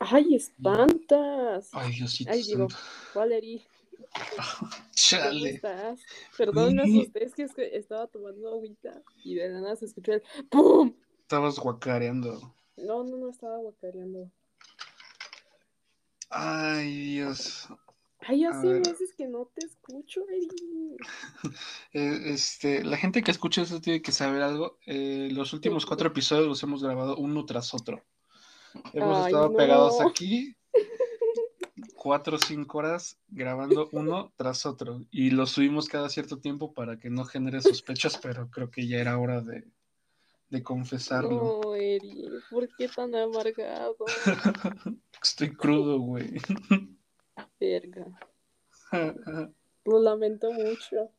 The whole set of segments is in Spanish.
¡Ay, espantas! Ay, Diosito Ay, digo. Valerie, ¿cómo Chale. estás? Perdón, me asusté, es que, es que estaba tomando agüita y de la nada se escuchó el ¡pum! Estabas guacareando. No, no, no, estaba guacareando. Ay, Dios. Ay, hace meses que no te escucho. Eh, Este, la gente que escucha esto tiene que saber algo. Eh, los últimos cuatro episodios los hemos grabado uno tras otro. Hemos Ay, estado no. pegados aquí cuatro o cinco horas grabando uno tras otro y lo subimos cada cierto tiempo para que no genere sospechas, pero creo que ya era hora de, de confesarlo. No, Eri, ¿por qué tan amargado? Estoy crudo, güey. Verga. Lo lamento mucho.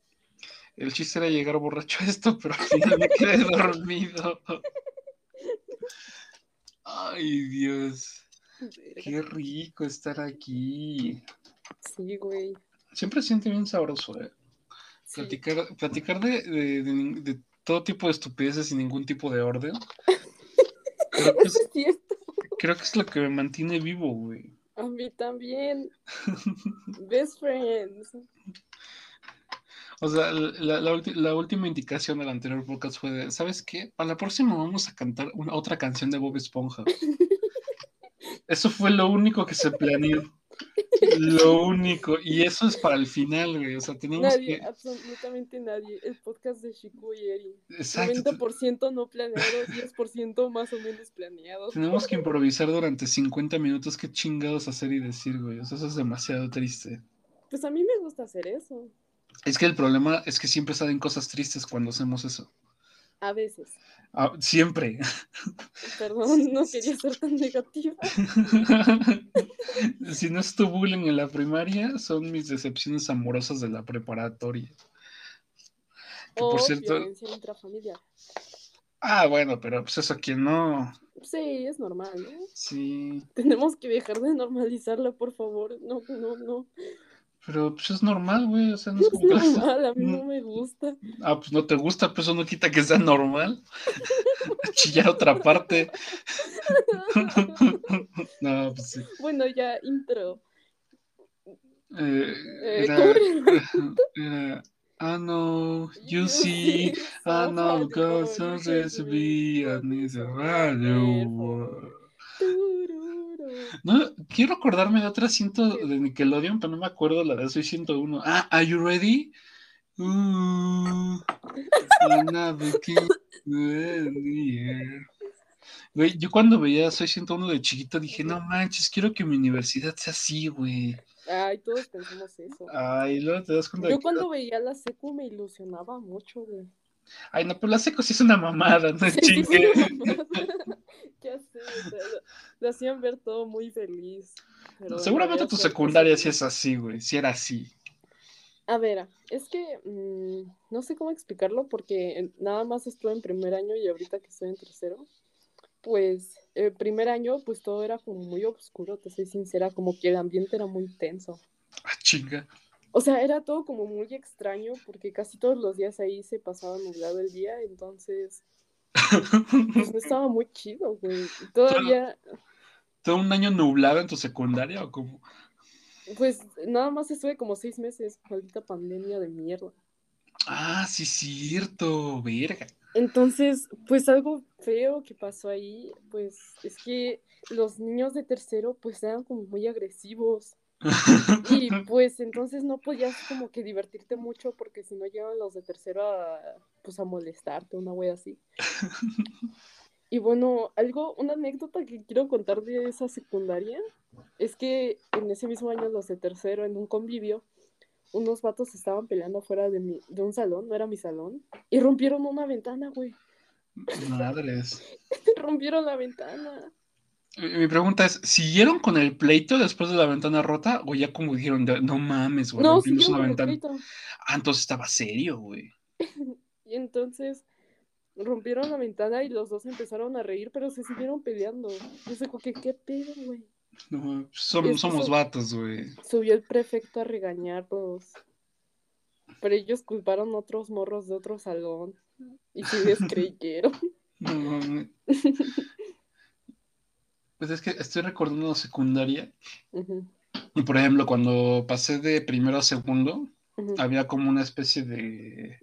El chiste era llegar borracho a esto, pero al final me quedé dormido. Ay, Dios. Verga. Qué rico estar aquí. Sí, güey. Siempre siente bien sabroso, ¿eh? Sí. Platicar, platicar de, de- de todo tipo de estupideces sin ningún tipo de orden. Creo que, es, Es cierto. creo que es lo que me mantiene vivo, güey. A mí también. Best friends. O sea, la, la última indicación del anterior podcast fue de, ¿sabes qué? Para la próxima vamos a cantar una, otra canción de Bob Esponja. Eso fue lo único que se planeó. Lo único. Y eso es para el final, güey. O sea, tenemos Nadie, que... absolutamente nadie. El podcast de Shiku y Eri. Exacto. 90% no planeado, 10% más o menos planeado. Tenemos que improvisar durante 50 minutos. ¿Qué chingados hacer y decir, güey? O sea, eso es demasiado triste. Pues a mí me gusta hacer eso. Es que el problema es que siempre salen cosas tristes cuando hacemos eso. A veces. Ah, siempre. Perdón, no quería ser tan negativa. si no es tu bullying en la primaria, son mis decepciones amorosas de la preparatoria. Que por cierto. violencia intrafamiliar. Ah, bueno, pero pues eso quien no. Sí, es normal, ¿no? Sí. Tenemos que dejar de normalizarla, por favor. No, no, no. Pero pues es normal, güey. O sea, no No es como normal, a mí no me gusta. Ah, pues no te gusta, pues eso no quita que sea normal. Chillar otra parte. no, pues sí. Bueno, ya, intro. Eh, Eh, era, ¿cómo era, I know, you see, I know, because something's be a radio. Tururu. No, quiero acordarme de otra cinta de Nickelodeon, pero no me acuerdo la de Soy 101. Ah, Are You Ready? Uh. Güey, yo cuando veía Soy 101 de chiquito dije, no manches, quiero que mi universidad sea así, güey. Ay, todos pensamos eso. Ay, luego te das cuenta de Yo que- cuando veía la secu me ilusionaba mucho, güey. Ay, no, pero la seco sí es una mamada, no Sí, sí, chingue. sí, mamá. ya sé, o sea, lo, lo hacían ver todo muy feliz. pero Seguramente tu secundaria sí es así, güey, sí era así. A ver, es que mm, no sé cómo explicarlo porque nada más estuve en primer año y ahorita que estoy en tercero, pues el primer año pues todo era como muy oscuro, te soy sincera, como que el ambiente era muy tenso. Ah, chinga. O sea, era todo como muy extraño porque casi todos los días ahí se pasaba nublado el día, entonces pues no estaba muy chido, güey. Todavía, ¿Todo un año nublado en tu secundaria o cómo? pues nada más estuve como seis meses, maldita pandemia de mierda. Ah, sí, cierto, verga. Entonces, pues algo feo que pasó ahí, pues es que los niños de tercero pues eran como muy agresivos y pues entonces no podías como que divertirte mucho porque si no llegan los de tercero a pues a molestarte, una wea así. Y bueno, algo, una anécdota que quiero contar de esa secundaria es que en ese mismo año los de tercero en un convivio unos vatos estaban peleando afuera de, mi, de un salón, no era mi salón, y rompieron una ventana, güey. Madres. rompieron la ventana. Mi pregunta es, ¿siguieron con el pleito después de la ventana rota? ¿O ya como dijeron, no mames, güey, No, rompimos una el ventana? pleito. Ah, entonces estaba serio, güey. Y entonces rompieron la ventana y los dos empezaron a reír, pero se siguieron peleando. Yo sé que, ¿qué pedo, güey? No, som- somos eso- vatos, güey. Subió el prefecto a regañarlos. Pero ellos culparon a otros morros de otro salón. Y sí les creyeron. No. Pues es que estoy recordando secundaria. Y por ejemplo, cuando pasé de primero a segundo, había como una especie de,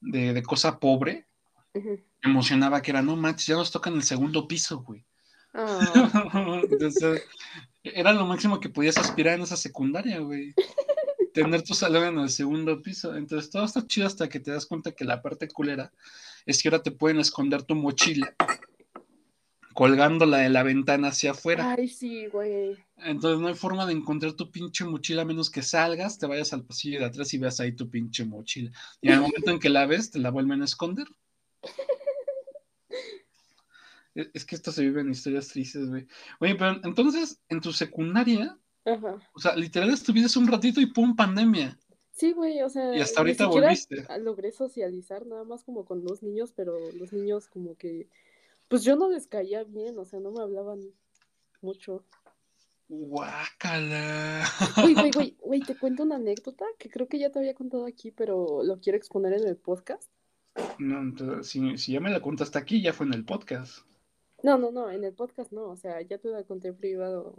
de, de cosa pobre. Me emocionaba que era, no manches, ya nos tocan el segundo piso, güey. Ah, Entonces, era lo máximo que podías aspirar en esa secundaria, güey. Tener tu salón en el segundo piso. Entonces, todo está chido hasta que te das cuenta que la parte culera es que ahora te pueden esconder tu mochila colgándola de la ventana hacia afuera. ay, sí, güey. Entonces, no hay forma de encontrar tu pinche mochila a menos que salgas, te vayas al pasillo de atrás y veas ahí tu pinche mochila. Y en el momento en que la ves, te la vuelven a esconder. Es es que esto se vive en historias tristes, güey. Oye, pero entonces, en tu secundaria, Ajá. o sea, literal estuviste un ratito y pum, pandemia. Sí, güey, o sea, Y hasta ahorita volviste. logré socializar nada más como con los niños, pero los niños como que, pues yo no les caía bien, o sea, no me hablaban mucho. Guácala. Güey, güey, güey, güey, te cuento una anécdota que creo que ya te había contado aquí, pero lo quiero exponer en el podcast. No, entonces, si, si ya me la contaste aquí, ya fue en el podcast. No, no, no, en el podcast no, o sea, ya te la conté privado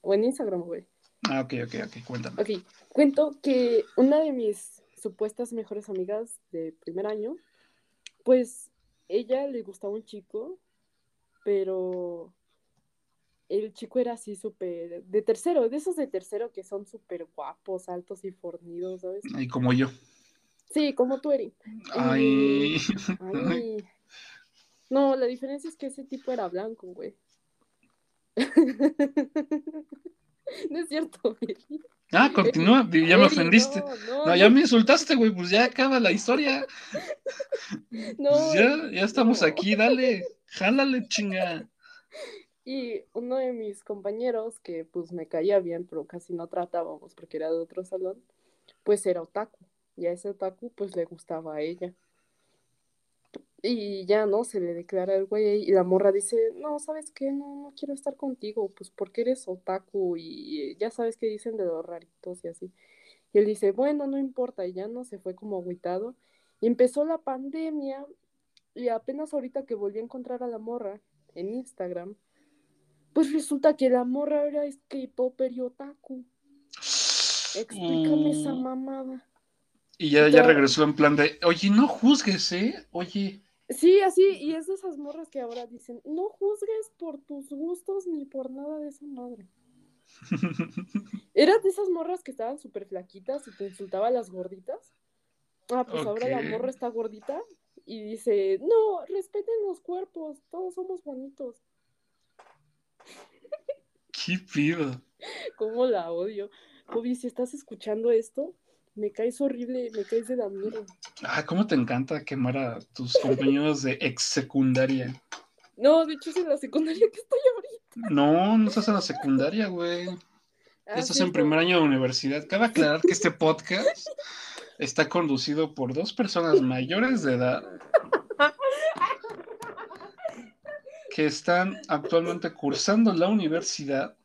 o en Instagram, güey. Ah, ok, ok, ok, cuéntame. Ok, cuento que una de mis supuestas mejores amigas de primer año, pues ella le gustaba un chico, pero el chico era así súper de tercero, de esos de tercero que son súper guapos, altos y fornidos, ¿sabes? Y como yo. Sí, como tú, Eri. Ay. Ay. No, la diferencia es que ese tipo era blanco, güey. No es cierto, Eri. Ah, continúa, ya me ofendiste. No, no, No, ya no, me insultaste, güey, pues ya acaba la historia. no, Pues ya, ya estamos aquí, dale, jálale, chinga. Y uno de mis compañeros, que pues me caía bien, pero casi no tratábamos porque era de otro salón, pues era otaku. Y a ese otaku pues le gustaba a ella. Y ya no, se le declara el güey y la morra dice, no, ¿sabes qué? No, no quiero estar contigo, pues porque eres otaku y ya sabes qué dicen de los raritos y así. Y él dice, bueno, no importa, y ya no se fue como agüitado. Y empezó la pandemia y apenas ahorita que volví a encontrar a la morra en Instagram, pues resulta que la morra era K-popper y otaku. Explícame esa Mm, mamada. Y ya, ya Ya. regresó en plan de, oye, no juzgues, ¿eh? Oye. Sí, así, y es de esas morras que ahora dicen, no juzgues por tus gustos ni por nada de esa madre. Eras de esas morras que estaban súper flaquitas y te insultaba a las gorditas. Ah, pues ahora la morra está gordita y dice, no, respeten los cuerpos, todos somos bonitos. ¿Qué pido? ¿Cómo la odio? Bobby, si estás escuchando esto, me caes horrible, me caes de la mierda. Ah, ¿cómo te encanta quemar a tus compañeros de ex secundaria? No, de hecho es en la secundaria que estoy ahorita. No, no estás en la secundaria, güey. Ah, Estás en primer año de universidad. Cabe aclarar que este podcast está conducido por dos personas mayores de edad que están actualmente cursando la universidad.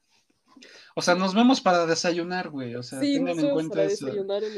O sea, nos vemos para desayunar, güey. O sea, Sí, tengan en cuenta eso. en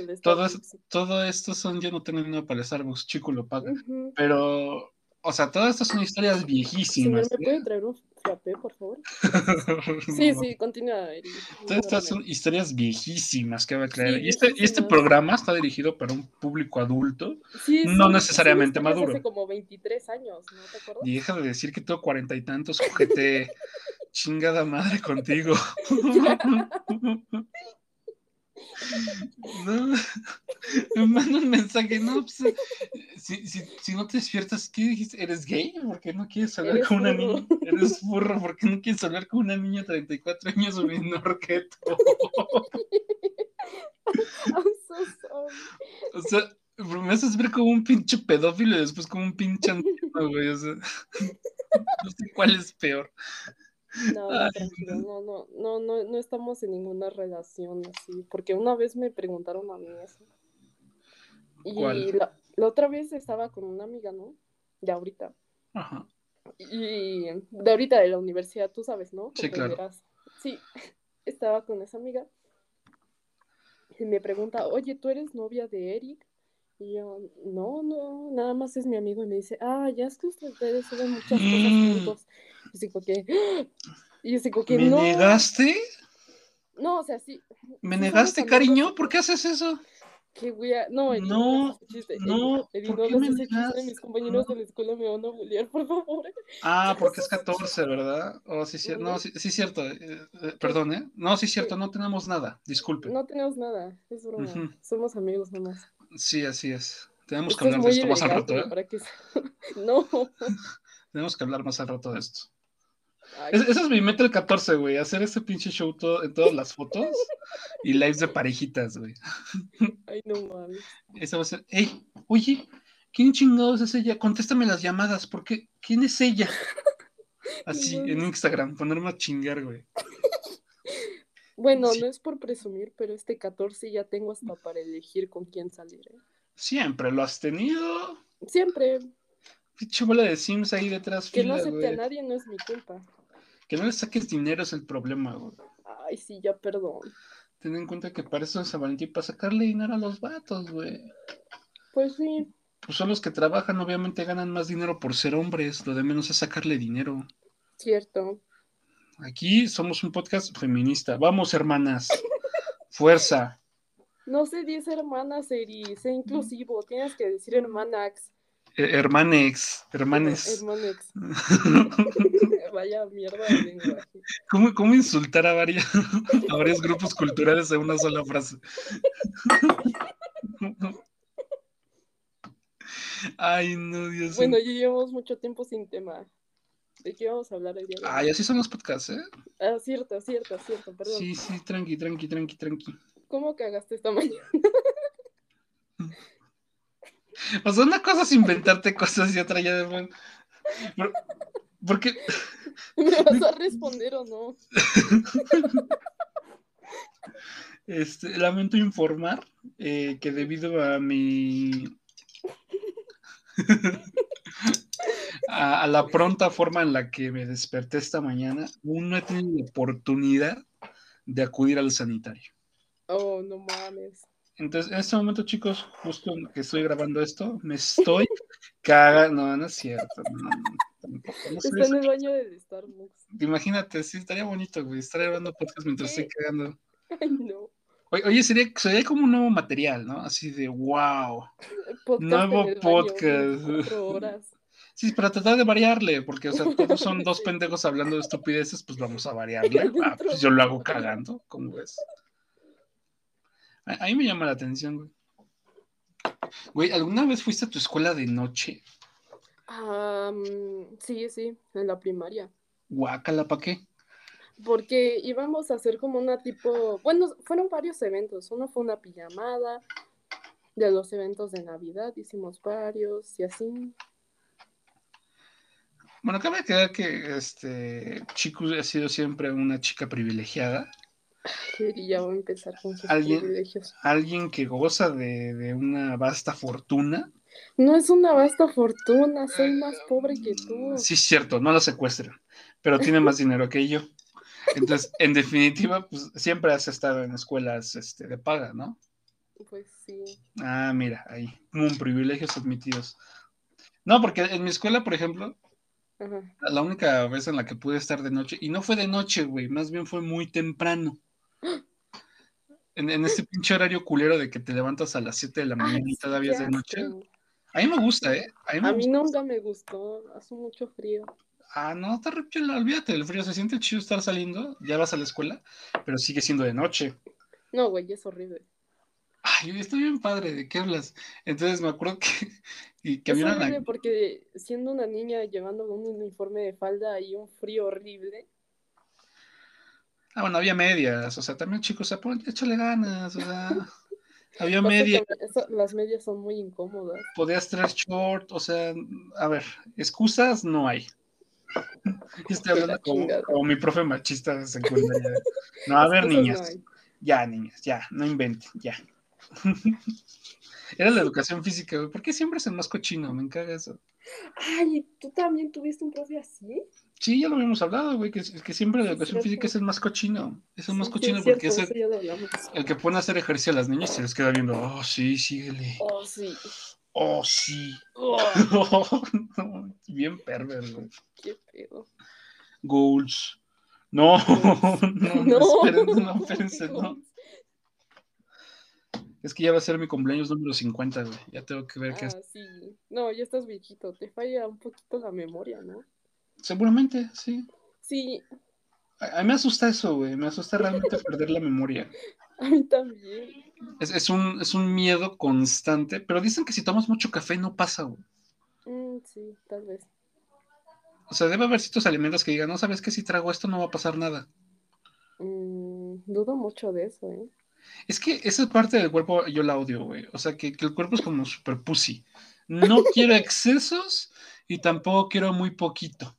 el Todo, es- todo esto son, yo no tengo dinero para el Starbucks, chico lo paga. Pero, o sea, todas estas son historias viejísimas. ¿me ¿eh? puede traer un frappé, por favor? Sí, sí, continúa. Eri. Todas estas son historias viejísimas, cabe aclarar. Sí, y, este, y este programa está dirigido para un público adulto. Sí, no necesariamente maduro. Hace como 23 años, ¿no te acuerdas? Y deja de decir que tengo cuarenta y tantos, cojete. Chingada madre contigo. No, me manda un mensaje, no, pues, eh, si, si, si no te despiertas, ¿qué dijiste? ¿Eres gay? ¿Por qué no quieres hablar Eres con una niña? ¿Eres burro? ¿Por qué no quieres hablar con una niña de 34 años menor que tú? I'm so sorry. O sea, me haces ver como un pinche pedófilo y después como un pinche anciano, güey. O sea, no sé cuál es peor. No, no, no, no, no, estamos en ninguna relación así, porque una vez me preguntaron a mí eso. Y ¿Cuál? la, la otra vez estaba con una amiga, ¿no? De ahorita. Ajá. Y de ahorita de la universidad, tú sabes, ¿no? Sí, claro. Sí, estaba con esa amiga y me pregunta, oye, ¿tú eres novia de Eric? Y yo, no, no, nada más es mi amigo. Y me dice, ah, ya es que ustedes suben muchas cosas juntos. Así como que. Y así como que ¿Me no. negaste? No, o sea, sí. ¿Me sí negaste, cariño? ¿Por qué haces eso? Que voy a. No, Eri, No, no, Eri, ¿por no qué me ese chiste. negas? Mis compañeros de la escuela me van a bullear, por favor. Ah, porque es 14, ¿verdad? Oh, sí, sí, no, sí, sí, cierto. eh, eh, perdón, ¿eh? No, sí, cierto, no tenemos nada. Disculpe. No tenemos nada, es broma. Somos amigos nomás. Sí, así es. Tenemos que Esto es hablar de esto más al rato, ¿eh? para que se- No. Tenemos que hablar más al rato de esto. Es- ese es mi meta el 14, güey. Hacer ese pinche show todo, en todas las fotos y lives de parejitas, güey. ay, no mames. Esa va a ser. ¡Ey! Oye, ¿quién chingados es ella? Contéstame las llamadas. ¿Por qué? ¿Quién es ella? Así, No en. Instagram, ponerme a chingar, güey. Bueno, Sí. no es por presumir, pero este 14 ya tengo hasta para elegir con quién salir. ¿eh? Siempre lo has tenido. Siempre. Pinche bola de Sims ahí detrás. Que no acepte a nadie no es mi culpa. Que no le saques dinero es el problema, güey. Ay, sí, ya perdón. Ten en cuenta que para eso es San Valentín, para sacarle dinero a los vatos, güey. Pues sí, Pues son los que trabajan, obviamente ganan más dinero por ser hombres. Lo de menos es sacarle dinero. cierto. Aquí somos un podcast feminista. Vamos, hermanas. Fuerza. No sé 10 hermanas, Eri. Sé inclusivo. Tienes que decir hermanax. Eh, hermanex. Hermanes. Hermanex. Vaya mierda de lenguaje. ¿Cómo, cómo insultar a, varias, a varios grupos culturales en una sola frase? Ay, no, Dios Bueno, mío. ya llevamos mucho tiempo sin tema. ¿De qué vamos a hablar el día de hoy? Ay, así son los podcasts, ¿eh? Ah, cierto, cierto, cierto, perdón. Sí, sí, tranqui, tranqui, tranqui, tranqui. ¿Cómo cagaste esta mañana? O sea, una cosa es inventarte cosas y otra ya de. Por- Porque, ¿Me vas a responder o no? este, lamento informar eh, que debido a mi. a, a la pronta forma en la que me desperté esta mañana, aún no he tenido la oportunidad de acudir al sanitario. Oh, no mames. Entonces, en este momento, chicos, justo que estoy grabando esto, me estoy cagando. No, no es cierto. No, tampoco, no Está en el baño de Starbucks. Imagínate, sí, estaría bonito, güey, estar grabando podcast mientras estoy cagando. Ay, no. Oye, sería, sería como un nuevo material, ¿no? Así de, wow. Podcast Nuevo baño, podcast. 24 horas. Sí, para tratar de variarle, porque, o sea, todos son dos pendejos hablando de estupideces, pues vamos a variarle. Ah, pues yo lo hago cagando, ¿cómo ves? A, a mí me llama la atención, güey. Güey, ¿alguna vez fuiste a tu escuela de noche? Mm, sí, sí, en la primaria. Guácala, ¿pa' qué? Porque íbamos a hacer como una tipo, bueno, fueron varios eventos. Uno fue una pijamada, de los eventos de Navidad hicimos varios y así. Bueno, cabe quedar que este Chico ha sido siempre una chica privilegiada, Y ya voy a empezar con sus ¿Alguien? privilegios. alguien que goza de, de una vasta fortuna. No es una vasta fortuna, soy más pobre que tú. Sí, es cierto, no la secuestran, pero tiene más dinero que yo. Entonces, en definitiva, pues siempre has estado en escuelas este, de paga, ¿no? Pues sí. Ah, mira, ahí, un privilegios admitidos. No, porque en mi escuela, por ejemplo, Ajá. la única vez en la que pude estar de noche, y no fue de noche, güey, más bien fue muy temprano. En, en ese pinche horario culero de que te levantas a las 7 de la mañana y Ay, todavía es de noche. A mí me gusta, ¿eh? A mí me A mí gusta. nunca me gustó, hace mucho frío. Ah, no, está re chula, olvídate del frío, se siente chido estar saliendo, ya vas a la escuela, pero sigue siendo de noche. No, güey, es horrible. Ay, estoy bien padre, ¿de qué hablas? Entonces me acuerdo que, y que Es había una... porque siendo una niña llevando un uniforme de falda y un frío horrible. Ah, bueno, había medias, o sea, también chicos, o sea, pon- échale ganas, o sea, había Pasa que media, eso- las medias son muy incómodas. podías traer short, o sea, a ver, excusas no hay. Estoy hablando como, mi profe machista de secundaria. No, a ver, no niñas, ya, niñas, ya, no inventen, ya. Era la educación física, güey. ¿Por qué siempre es el más cochino? Me encaga eso. Ay, ¿tú también tuviste un profe así? Sí, ya lo habíamos hablado, güey, que, que siempre la educación física es el más cochino. Es el más cochino porque es el, que pone a hacer ejercicio a las niñas y se les queda viendo, oh, sí, síguele. Oh, sí. Oh, sí. Oh, Bien perver, güey. qué pedo. Goals. No, no, no, espérense, no, espérense, no. Es que ya va a ser mi cumpleaños número 50, güey. Ya tengo que ver qué es. Ah, sí. No, ya estás viejito. Te falla un poquito la memoria, ¿no? Seguramente, sí. Sí. A, mí me asusta eso, güey. Me asusta realmente perder la memoria. A mí también. Es, es, un, es un miedo constante. Pero dicen que si tomas mucho café no pasa, güey. Mm, sí, tal vez. O sea, debe haber ciertos alimentos que digan, no sabes que si trago esto no va a pasar nada. Mm, dudo mucho de eso, ¿eh? Es que esa parte del cuerpo yo la odio, güey. O sea, que, que el cuerpo es como super pussy. No quiero excesos y tampoco quiero muy poquito.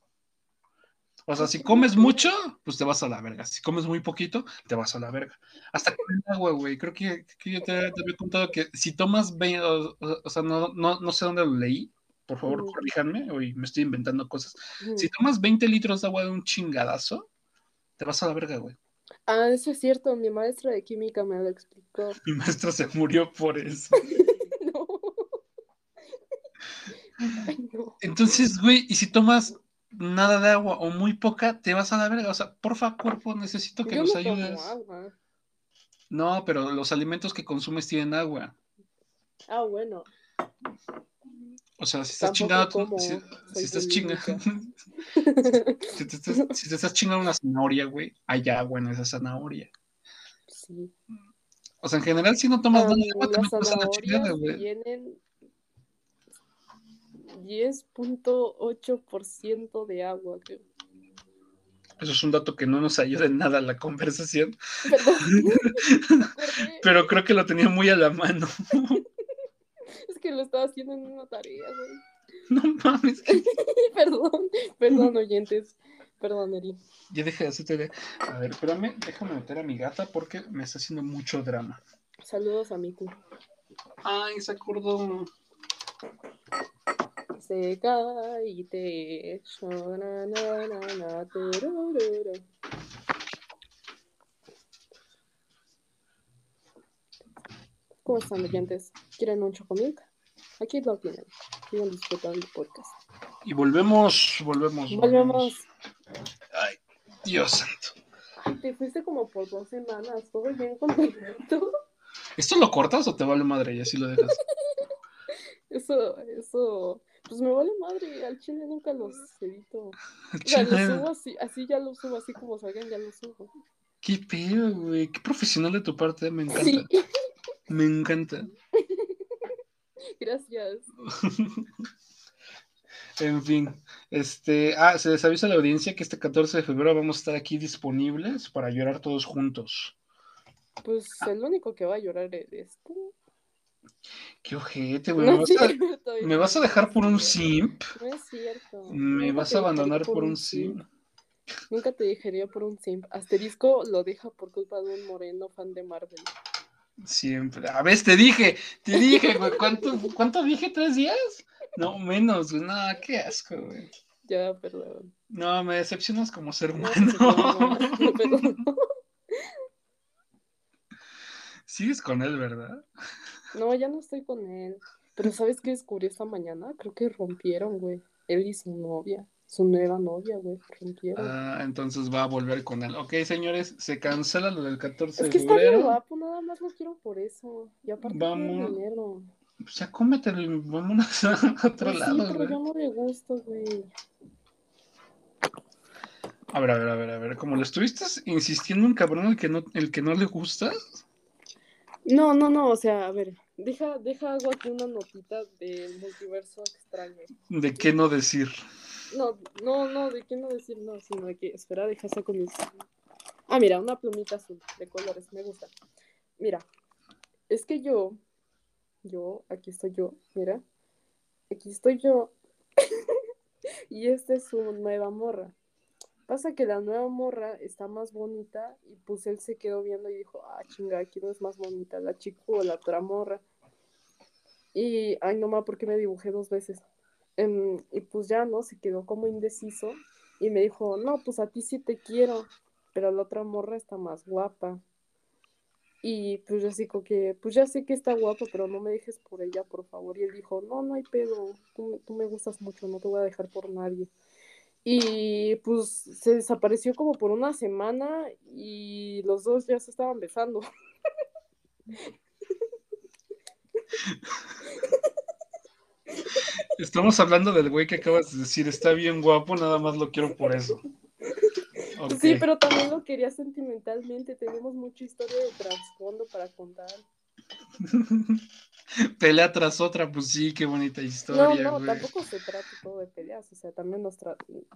O sea, si comes mucho, pues te vas a la verga. Si comes muy poquito, te vas a la verga. Hasta con el agua, güey. Creo que, que yo te, te, había contado que si tomas 20, o, o sea, no, no, no, sé dónde lo leí. Por favor, corríjanme. Hoy me estoy inventando cosas. Si tomas 20 litros de agua de un chingadazo, te vas a la verga, güey. Ah, eso es cierto. Mi maestra de química me lo explicó. Mi maestro se murió por eso. no. Ay, no. Entonces, güey, y si tomas nada de agua o muy poca, te vas a la verga. O sea, porfa, cuerpo, necesito que Yo nos no ayudes. agua. No, pero los alimentos que consumes tienen agua. Ah, bueno. O sea, si estás chingando, si, estás chingando, si, te estás, si te estás chingando una zanahoria, güey, hay agua en esa zanahoria. Sí. O sea, en general, si no tomas Ah, nada de agua, te las metes a la chingada, güey. tienen 10.8% de agua, creo. Eso es un dato que no nos ayuda en nada a la conversación, pero creo que lo tenía muy a la mano. Es que lo estaba haciendo en una tarea, güey. No mames, Perdón, perdón, oyentes. Perdón, Eri. ya deja de hacerte de... A ver, espérame, déjame meter a mi gata porque me está haciendo mucho drama. Saludos a Miku. Ay, se acordó. Se cae y te. turururu. ¿Cómo están, oyentes? ¿Quieren un chocomilk? Aquí lo tienen. Sigan disfrutando el podcast. Y volvemos, volvemos. Volvemos. Ay, Dios santo. Te fuiste como por dos semanas. ¿Todo bien con tu gato? ¿Esto lo cortas o te vale madre y así lo dejas? Eso, eso. Pues me vale madre. Al chile nunca los edito. O sea, los subo así, así ya los subo, así como salgan, ya los subo. Qué pedo, güey. Qué profesional de tu parte, me encanta. Sí, Me encanta. gracias. En fin, este, ah, se les avisa a la audiencia que este 14 de febrero vamos a estar aquí disponibles para llorar todos juntos. Pues el único que va a llorar eres tú. Qué ojete, güey. ¿Me, No vas a- cierto. me vas a dejar por un simp? No es cierto. ¿Me Nunca vas a abandonar por un simp? Nunca te dejaría por un simp. Asterisco lo deja por culpa de un moreno fan de Marvel. Siempre. A ver, te dije, te dije, güey. ¿Cuánto, ¿Cuánto dije? ¿Tres días? No, menos, güey. No, qué asco, güey. Ya, perdón. No, me decepcionas como ser No, humano. perdón. Sigues con él, ¿verdad? No, ya no estoy con él. Pero ¿sabes qué descubrí esta mañana? Creo que rompieron, güey. Él y su novia. Su nueva novia, güey. Rompieron. Ah, entonces va a volver con él. Ok, señores, se cancela lo del 14 es de que está bien febrero. guapo, nada más lo quiero por eso. Y aparte Vamos. dinero. Pues ya cómetelo vámonos a otro Pues sí, lado, pero güey. yo no le gusto, güey. A ver, a ver, a ver, a ver. Como le estuviste insistiendo un cabrón el que no, el que no le gusta. No, no, no, o sea, a ver, deja, deja hago aquí una notita del multiverso extraño. ¿De qué no decir? No, no, no, de qué no decir no, sino de que, espera, deja saco mis... Ah, mira, una plumita azul de colores, me gusta. Mira, es que yo, yo, aquí estoy yo, mira, aquí estoy yo, y esta es su nueva morra. Pasa que la nueva morra está más bonita y pues él se quedó viendo y dijo, ah, chinga, ¿quién es más bonita, la chica o la otra morra? Y, ay, no ma, ¿por qué me dibujé dos veces? Em, y pues ya, ¿no? Se quedó como indeciso y me dijo, no, pues a ti sí te quiero, pero la otra morra está más guapa. Y pues yo así como que, pues ya sé que está guapa, pero no me dejes por ella, por favor. Y él dijo, no, no hay pedo, tú, tú me gustas mucho, no te voy a dejar por nadie. Y pues se desapareció como por una semana y los dos ya se estaban besando. Estamos hablando del güey que acabas de decir, está bien guapo, nada más lo quiero por eso. Sí, pero también lo quería sentimentalmente. Tenemos mucha historia de trasfondo para contar. Pelea tras otra, pues sí, qué bonita historia. No, no, tampoco se trata todo de peleas, o sea, también nos,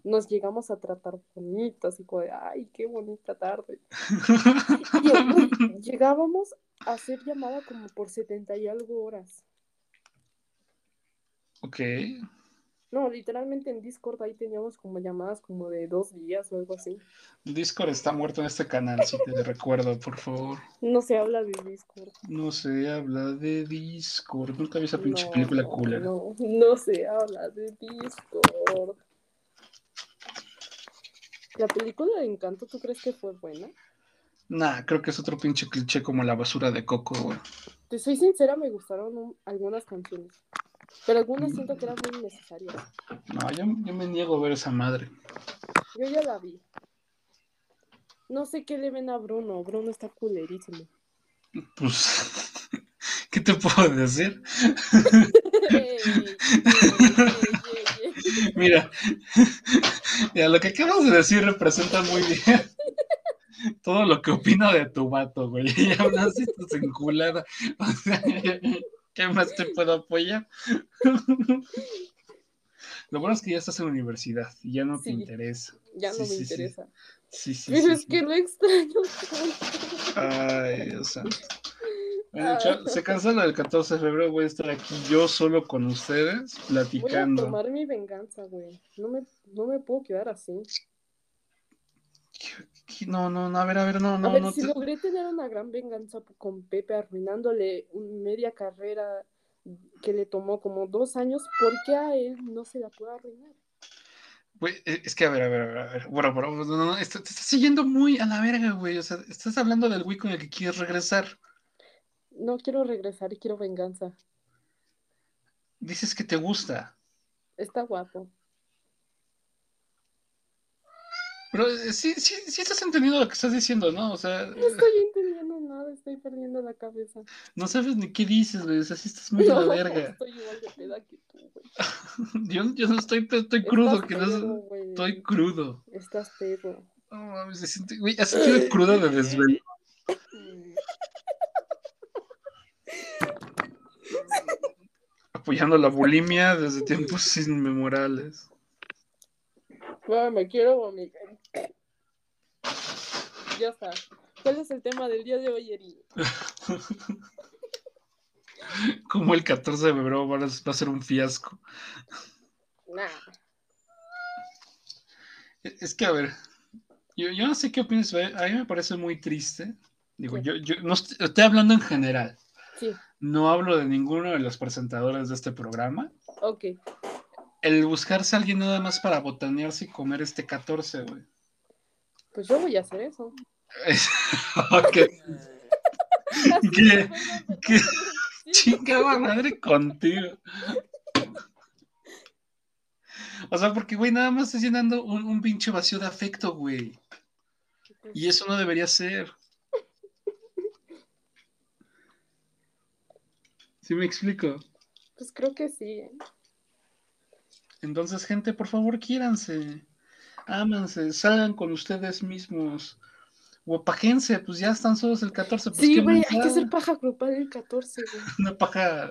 nos llegamos a tratar bonitas y como de, ay, qué bonita tarde. y, llegábamos a hacer llamada como por 70 y algo horas. Ok. No, literalmente en Discord ahí teníamos como llamadas como de dos días o algo así. Discord está muerto en este canal, si te recuerdo, por favor. No se habla de Discord. No se habla de Discord. Nunca vi esa pinche película cool. No, no se habla de Discord. ¿La película de Encanto tú crees que fue buena? Nah, creo que es otro pinche cliché como la basura de Coco, güey. Te soy sincera, me gustaron algunas canciones. Pero algunas siento que eran muy necesarias. No, yo, me niego a ver esa madre. Yo ya la vi. No sé qué le ven a Bruno. Bruno está culerísimo. Pues, ¿qué te puedo decir? Mira, mira, lo que acabas de decir representa muy bien todo lo que opino de tu vato, güey. Ya hablas de tus enculadas. O sea, ¿Qué más te puedo apoyar? Lo bueno es que ya estás en la universidad y ya no te interesa. Ya no me interesa. Sí, sí. Pero es que lo extraño. Ay, Dios santo. se cancela el 14 de febrero, voy a estar aquí yo solo con ustedes platicando. Voy a tomar mi venganza, güey. No me, no me puedo quedar así. No, no, no, a ver, a ver, no, no. A ver, no si logré tener una gran venganza con Pepe arruinándole media carrera que le tomó como dos años, ¿por qué a él no se la puede arruinar? Güey, e, es que a ver, a ver, a ver, Bueno, bueno, no, no, te estás siguiendo muy a la verga, güey. O sea, estás hablando del güey con el que quieres regresar. No quiero regresar y quiero venganza. Dices que te gusta. Está guapo. Pero eh, sí, sí, sí estás entendiendo lo que estás diciendo, ¿no? O sea. No estoy entendiendo nada, estoy perdiendo la cabeza. No sabes ni qué dices, güey. O sea, sí estás muy a la verga. Estoy igual de peda que tú, güey. yo, yo no estoy, estoy crudo, que no estoy crudo. Estás pedo. No mames, se siente, güey, has sentido crudo de desvelo. Apoyando la bulimia desde tiempos inmemorables. me quiero vomitar. Ya está. ¿Cuál es el tema del día de hoy, Eri? Como el 14 de febrero va a ser un fiasco. Nah. Es que, a ver, yo, no sé qué opinas, a mí me parece muy triste. Digo, yo, yo no estoy, hablando en general. Sí. No hablo de ninguno de los presentadores de este programa. Ok. El buscarse a alguien nada más para botanearse y comer este 14, güey. Pues yo voy a hacer eso. ¿Qué? ¿Qué? ¿Qué? Chingada madre contigo. O sea, porque, güey, nada más estás llenando un, un pinche vacío de afecto, güey. Y eso no debería ser. ¿Sí me explico? Pues creo que sí. Entonces, gente, por favor, quiéranse ámanse, salgan con ustedes mismos. Guapajense, pues ya están solos el 14. Pues sí, güey, hay que hacer paja grupal el 14, güey. Una paja.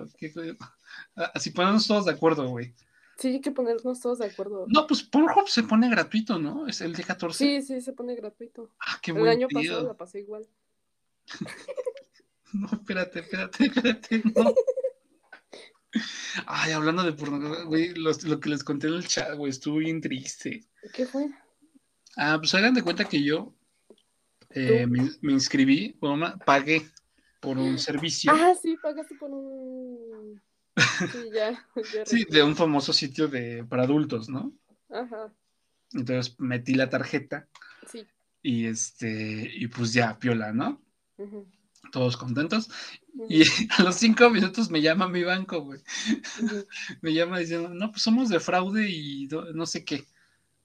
Así ponernos todos de acuerdo, güey. Sí, hay que ponernos todos de acuerdo. No, pues Pornhub se pone gratuito, ¿no? Es el de 14. Sí, sí, se pone gratuito. Ah, qué El año pasado la pasé igual. no, espérate, espérate, espérate, no. Ay, hablando de pornografía, güey, lo que les conté en el chat, güey, estuvo bien triste. ¿Qué fue? Ah, pues hagan de cuenta que yo eh, me, inscribí, bueno, pagué por un servicio. Ah, sí, pagaste por un... Sí, ya. sí, de un famoso sitio de, para adultos, ¿no? Ajá. Entonces metí la tarjeta. Sí. Y este, y pues ya, piola, ¿no? Todos contentos. Y a los cinco minutos me llama mi banco, güey. me llama diciendo, no, pues somos de fraude y no sé qué.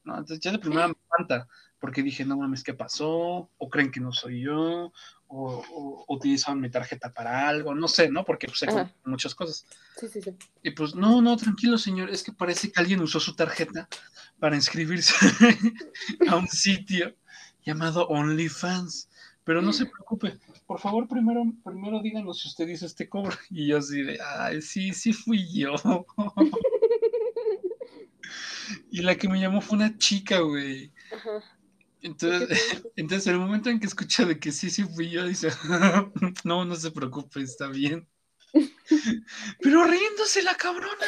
¿no? Entonces ya de primera me espanta, porque dije, no mames, ¿qué pasó? O creen que no soy yo, o, o utilizan mi tarjeta para algo, no sé, ¿no? Porque pues, muchas cosas. Sí, sí, sí. Y pues, no, no, tranquilo, señor, es que parece que alguien usó su tarjeta para inscribirse a un sitio llamado OnlyFans. Pero no se preocupe, por favor, primero, primero díganos si usted hizo este cobro. Y yo así de, ay, sí, sí fui yo. y la que me llamó fue una chica, güey. Ajá. Entonces, entonces, en el momento en que escucha de que sí, sí fui yo, dice, no, no se preocupe, está bien. Pero riéndose la cabrona.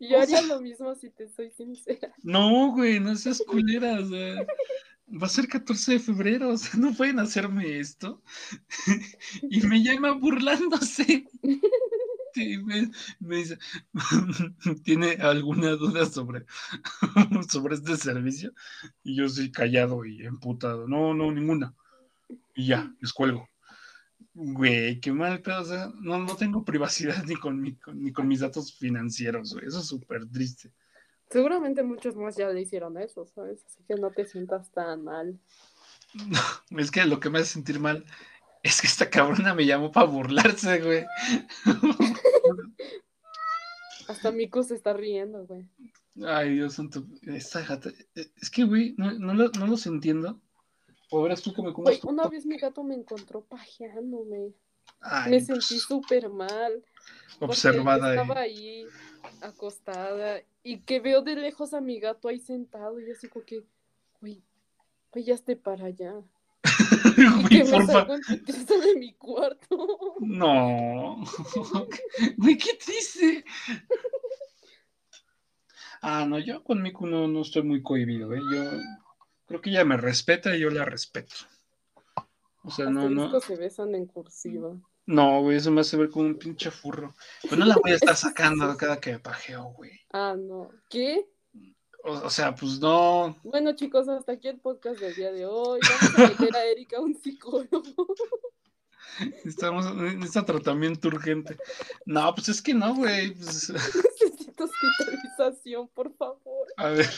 Yo O haría sea- lo mismo si te soy sincera. No, güey, no seas culera, o sea, va a ser 14 de febrero, o sea, no pueden hacerme esto. y me llama burlándose. Sí, me, me dice, ¿tiene alguna duda sobre, sobre este servicio? Y yo soy callado y emputado. No, no, ninguna. Y ya, les cuelgo. Güey, qué mal pedo, o sea, no, no tengo privacidad ni con, mi, con- ni con mis datos financieros, güey. Eso es súper triste. Seguramente muchos más ya le hicieron eso, ¿sabes? Así que no te sientas tan mal. Es que lo que me hace sentir mal es que esta cabrona me llamó para burlarse, güey. Hasta Miku se está riendo, güey. Ay, Dios santo. Esta gata. Es que, güey, no, no, lo- no los entiendo. O verás tú que me Güey, comas. una vez mi gato me encontró pajeándome. Ay, Me pues, sentí súper mal. observada. Estaba eh. ahí acostada y que veo de lejos a mi gato ahí sentado y así como que, güey, güey, ya esté para allá. Y que me salgo en de mi cuarto. No. Güey, qué triste. Ah, no, yo con Miku no, no estoy muy cohibido, ¿eh? Yo creo que ella me respeta y yo la respeto. O sea, no, no. Se besan en cursiva. No, güey, eso me hace ver como un pinche furro. Pues no la voy a estar sacando cada que me pajeo, güey. Ah, no. ¿Qué? O, o sea, pues no. Bueno, chicos, hasta aquí el podcast del día de hoy. Vamos a meter a Erika un psicólogo. Estamos, necesita tratamiento urgente. No, pues es que no, güey. pues, Necesito hospitalización, por favor. a ver.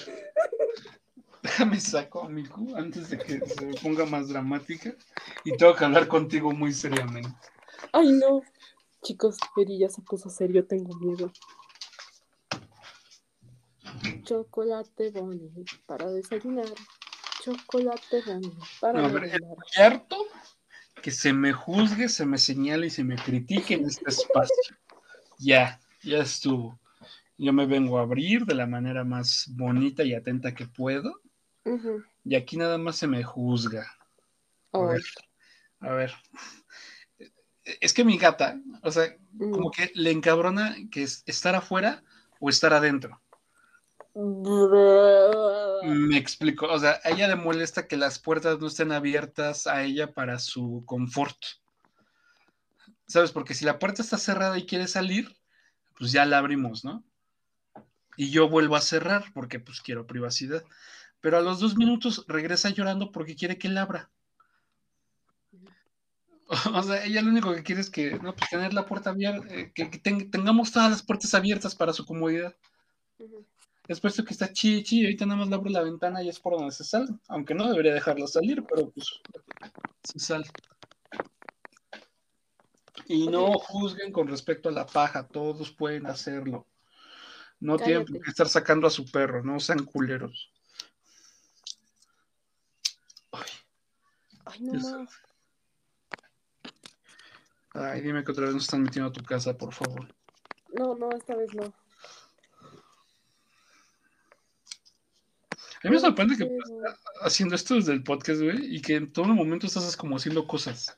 Déjame saco a Miku antes de que se me ponga más dramática. Y tengo que hablar contigo muy seriamente. Ay, no. Chicos, Eri ya se puso serio, tengo miedo. Chocolate Bonnie para desayunar. Chocolate Bonnie para No, merendar. Estoy harto que se me juzgue, se me señale y se me critique en este espacio. Ya, ya estuvo. Yo me vengo a abrir de la manera más bonita y atenta que puedo. Y aquí nada más se me juzga. A Ay, ver, a ver. Es que mi gata, o sea, mm. como que le encabrona que es estar afuera o estar adentro. Me explico. O sea, a ella le molesta que las puertas no estén abiertas a ella para su confort. ¿Sabes? Porque si la puerta está cerrada y quiere salir, pues ya la abrimos, ¿no? Y yo vuelvo a cerrar porque pues quiero privacidad. Pero a los dos minutos regresa llorando porque quiere que la abra. O sea, ella lo único que quiere es que, no, pues tener la puerta abierta, eh, que, que ten- tengamos todas las puertas abiertas para su comodidad. Ujú. Después de que está chi, chi, ahorita nada más le abro la ventana y es por donde se sale. Aunque no debería dejarla salir, pero pues se sale. Y no juzguen con respecto a la paja, todos pueden hacerlo. No tienen Cállate. que estar sacando a su perro, no sean culeros. Ay, Ay, no más. Ay, dime que otra vez nos están metiendo a tu casa, por favor. No, no, esta vez no. A mí me sorprende que estás haciendo esto desde el podcast, güey, y que en todo momento estás como haciendo cosas.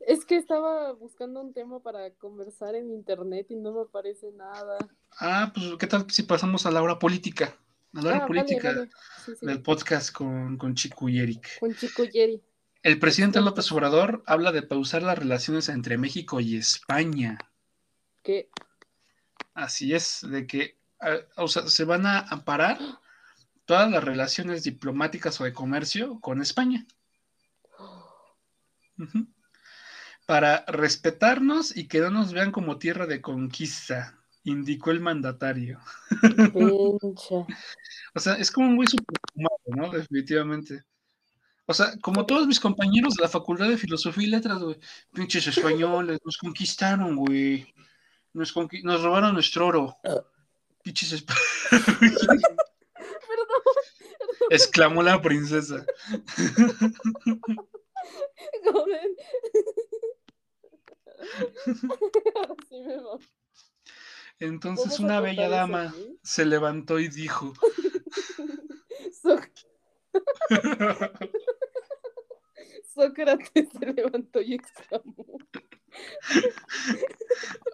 Es que estaba buscando un tema para conversar en internet y no me aparece nada. Ah, pues, ¿qué tal si pasamos a la hora política? A la hora Ah, política vale. Sí, sí. del podcast con, con Chico y Eric. Con Chico Jerry. El presidente López Obrador habla de pausar las relaciones entre México y España. Que Así es, de que o sea, se van a parar todas las relaciones diplomáticas o de comercio con España. Para respetarnos y que no nos vean como tierra de conquista. indicó el mandatario. O sea, es como un güey super fumado, ¿no? Definitivamente. O sea, como todos mis compañeros de la Facultad de Filosofía y Letras, güey. Pinches españoles, nos conquistaron, güey. Nos, conqui- nos robaron nuestro oro. Pinches españoles. Perdón, Exclamó la princesa. joven. Así me va. Entonces una bella dama aquí. se levantó y dijo, Soc- Sócrates se levantó y exclamó.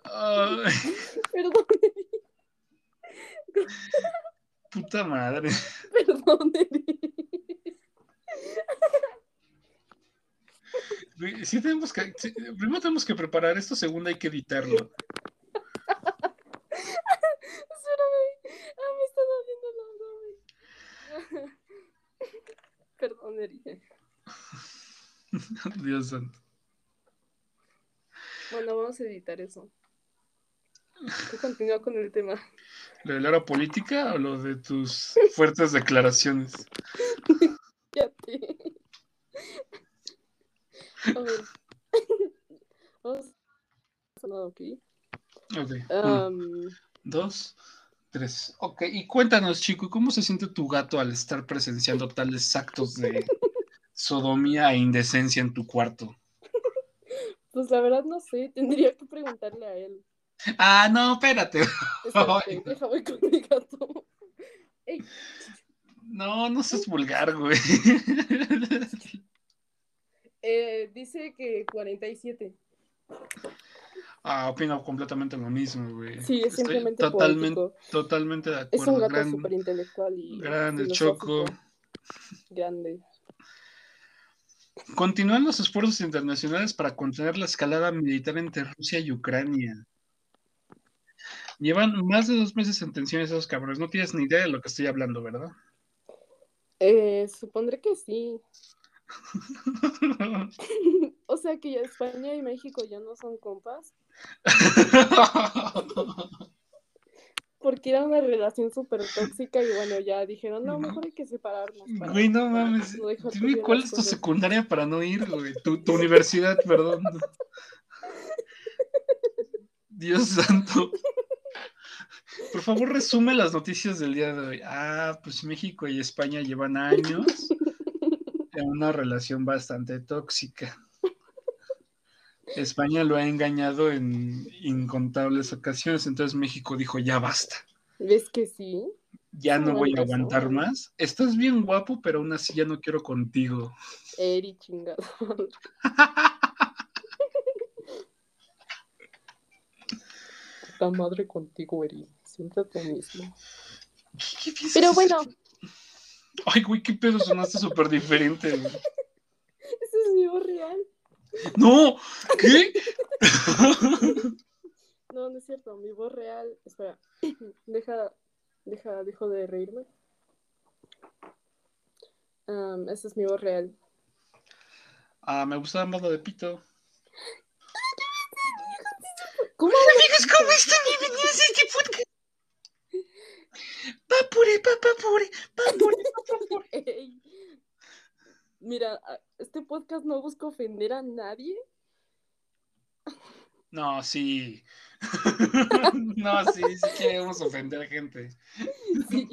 "Ay, Perdón, puta madre. perdón, Sí tenemos que, primero tenemos que preparar esto, segundo hay que editarlo. Espérame. Ah, me está doliendo el abdomen. Perdón, Eri. Dios santo. Bueno, vamos a editar eso. Continúa con el tema. ¿Lo de la política o lo de tus fuertes declaraciones? Cállate. A ver. Vamos. Ok. Ok. uno, Am, dos, tres. Ok, y cuéntanos, chico, ¿cómo se siente tu gato al estar presenciando tales actos de sodomía e indecencia en tu cuarto? pues la verdad no sé, tendría que preguntarle a él. Ah, no, espérate. Espérate, Ay. déjame con mi gato. Ey, No, no seas vulgar, güey. eh, dice que 47. Ah, opino completamente lo mismo, güey. Sí, es Estoy simplemente totalmente, poético. totalmente de Es acuerdo. un gato súper intelectual y gran el. Choco. Grande. Continúan los esfuerzos internacionales para contener la escalada militar entre Rusia y Ucrania. Llevan más de dos meses en tensiones esos cabrones. No tienes ni idea de lo que estoy hablando, ¿verdad? Eh, supondré que sí. O sea que ya España y México ya no son compas. Porque era una relación súper tóxica y bueno, ya dijeron, no, mejor hay que separarnos. para- Güey, no mames. no Dime cuál es tu cosas". secundaria para no ir, güey. Tu, tu universidad, perdón. Dios santo. Por favor, resume las noticias del día de hoy. Ah, pues México y España llevan años en una relación bastante tóxica. España lo ha engañado en incontables ocasiones, entonces México dijo, ya basta, ¿Ves que sí? ya no voy a razón. aguantar más. Estás bien guapo, pero aún así ya no quiero contigo. Eri chingado. Puta madre contigo, Eri. Lo mismo. ¿Qué piensas Pero bueno, Ay, güey, qué pedo, sonaste súper diferente. ese es voz real. No, ¿qué? No, no es cierto, mi voz real. Espera, deja, deja, dejo de reírme. Am, esa es mi voz real. Ah, me gustaba más la de Pito. ¿Cómo? Amigos, ¿cómo están? Bienvenidos a este podcast. Papure, papapure, papure, papapure. Mira, este podcast no busca ofender a nadie. No, sí. No, sí, sí queremos ofender gente. Sí.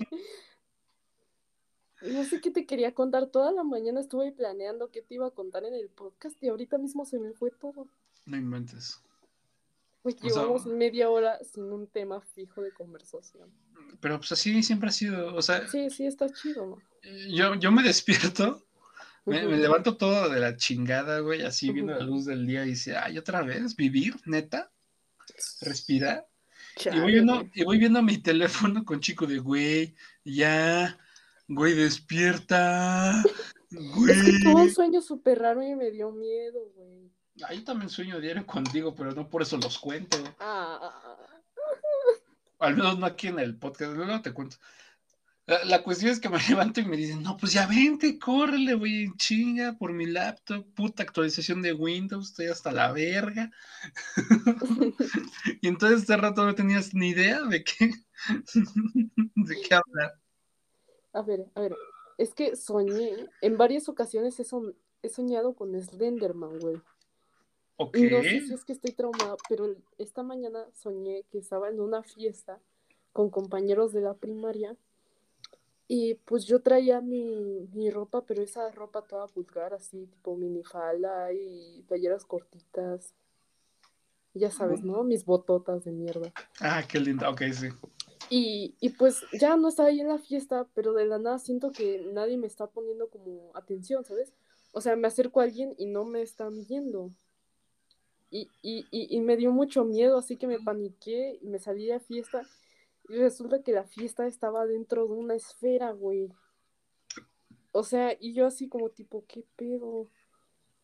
No sé qué te quería contar. Toda la mañana estuve planeando qué te iba a contar en el podcast y ahorita mismo se me fue todo. No inventes. Pues O sea- llevamos media hora sin un tema fijo de conversación. Pero pues así siempre ha sido. O sea, Sí, sí, está chido. yo, yo me despierto, me, levanto todo de la chingada, güey, así viendo la luz del día y dice, ay, otra vez, vivir, neta, respirar. Y voy, viendo, güey. y voy viendo mi teléfono con chico de, güey, ya, güey, despierta, Es que tuve un güey. sueño súper raro y me dio miedo, güey. Ahí también sueño diario contigo, pero no por eso los cuento. Ah, Al menos no aquí en el podcast, luego te cuento. La, la cuestión es que me levanto y me dicen, no, pues ya vente, córrele, voy en chinga por mi laptop, puta actualización de Windows, estoy hasta la verga. y entonces este rato no tenías ni idea de qué, de qué hablar. A ver, a ver, es que soñé, en varias ocasiones he, he soñado con Slenderman, güey. Ok. Y no sé si es que estoy traumada, pero esta mañana soñé que estaba en una fiesta con compañeros de la primaria y pues yo traía mi, mi ropa, pero esa ropa toda vulgar, así tipo minifalda y playeras cortitas. Ya sabes, ¿no? Mis bototas de mierda. Ah, qué linda, ok, sí. Y, y pues ya no estaba ahí en la fiesta, pero de la nada siento que nadie me está poniendo como atención, ¿sabes? O sea, me acerco a alguien y no me están viendo. Y, y, y, y me dio mucho miedo, así que me paniqué y me salí de fiesta. Y resulta que la fiesta estaba dentro de una esfera, güey. O sea, y yo así como tipo, ¿qué pedo?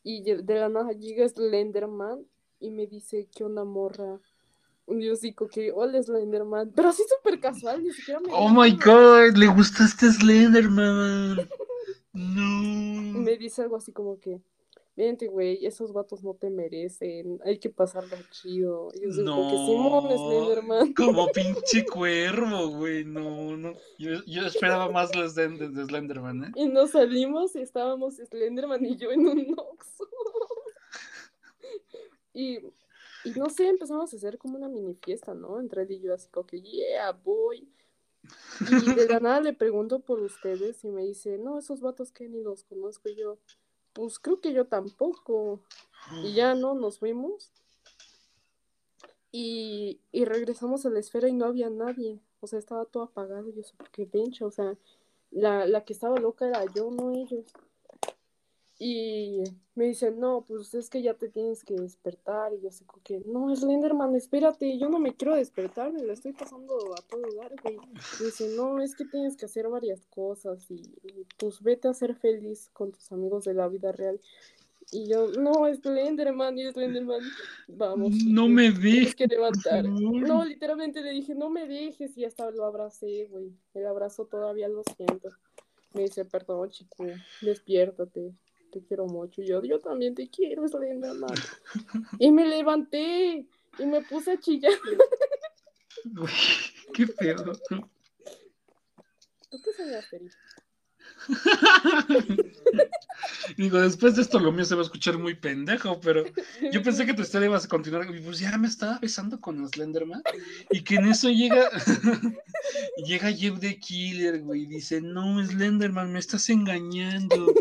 Y de la nada llega Slenderman y me dice, ¿qué onda, morra? Y yo así como que, hola Slenderman. Pero así súper casual, ni siquiera me... Oh my god, le gustaste Slenderman. No. Me dice algo así como que, vente, güey, esos vatos no te merecen, hay que pasarlo chido. Y yo así como que, Simón, Slenderman. Como pinche cuervo, güey. No, no. Yo, yo esperaba más los de, de- de Slenderman, ¿eh? Y nos salimos y estábamos Slenderman y yo en un Oxxo. y, y no sé, empezamos a hacer como una mini fiesta, ¿no? Entre él y yo, así como que, yeah, boy. Y de la nada le pregunto por ustedes y me dice, no, esos vatos que ni los conozco. Y yo, pues creo que yo tampoco. Y ya no, nos fuimos. Y, y regresamos a la esfera y no había nadie. O sea, estaba todo apagado. Y yo, qué bencha. O sea, la, la que estaba loca era yo, no ellos. Y me dicen, no, pues es que ya te tienes que despertar. Y yo sé que, no, Slenderman, espérate, yo no me quiero despertar, me la estoy pasando a todo lugar, güey. Dice, no, es que tienes que hacer varias cosas y, y, pues vete a ser feliz con tus amigos de la vida real. Y yo, no, Slenderman, y Slenderman, vamos. No me dejes, que levantar. No, literalmente le dije, no me dejes, y hasta lo abracé, güey. El abrazo todavía lo siento. Me dice, perdón, chico, despiértate, te quiero mucho. Y yo, yo también te quiero, Slenderman. Y me levanté y me puse a chillar. Güey, qué pedo. ¿Tú qué soñaste? Digo, después de esto lo mío se va a escuchar muy pendejo, pero yo pensé que tu historia ibas a continuar. Y pues ya me estaba besando con Slenderman. Y que en eso llega. llega Jeff the Killer, güey. Y dice: No, Slenderman, me estás engañando.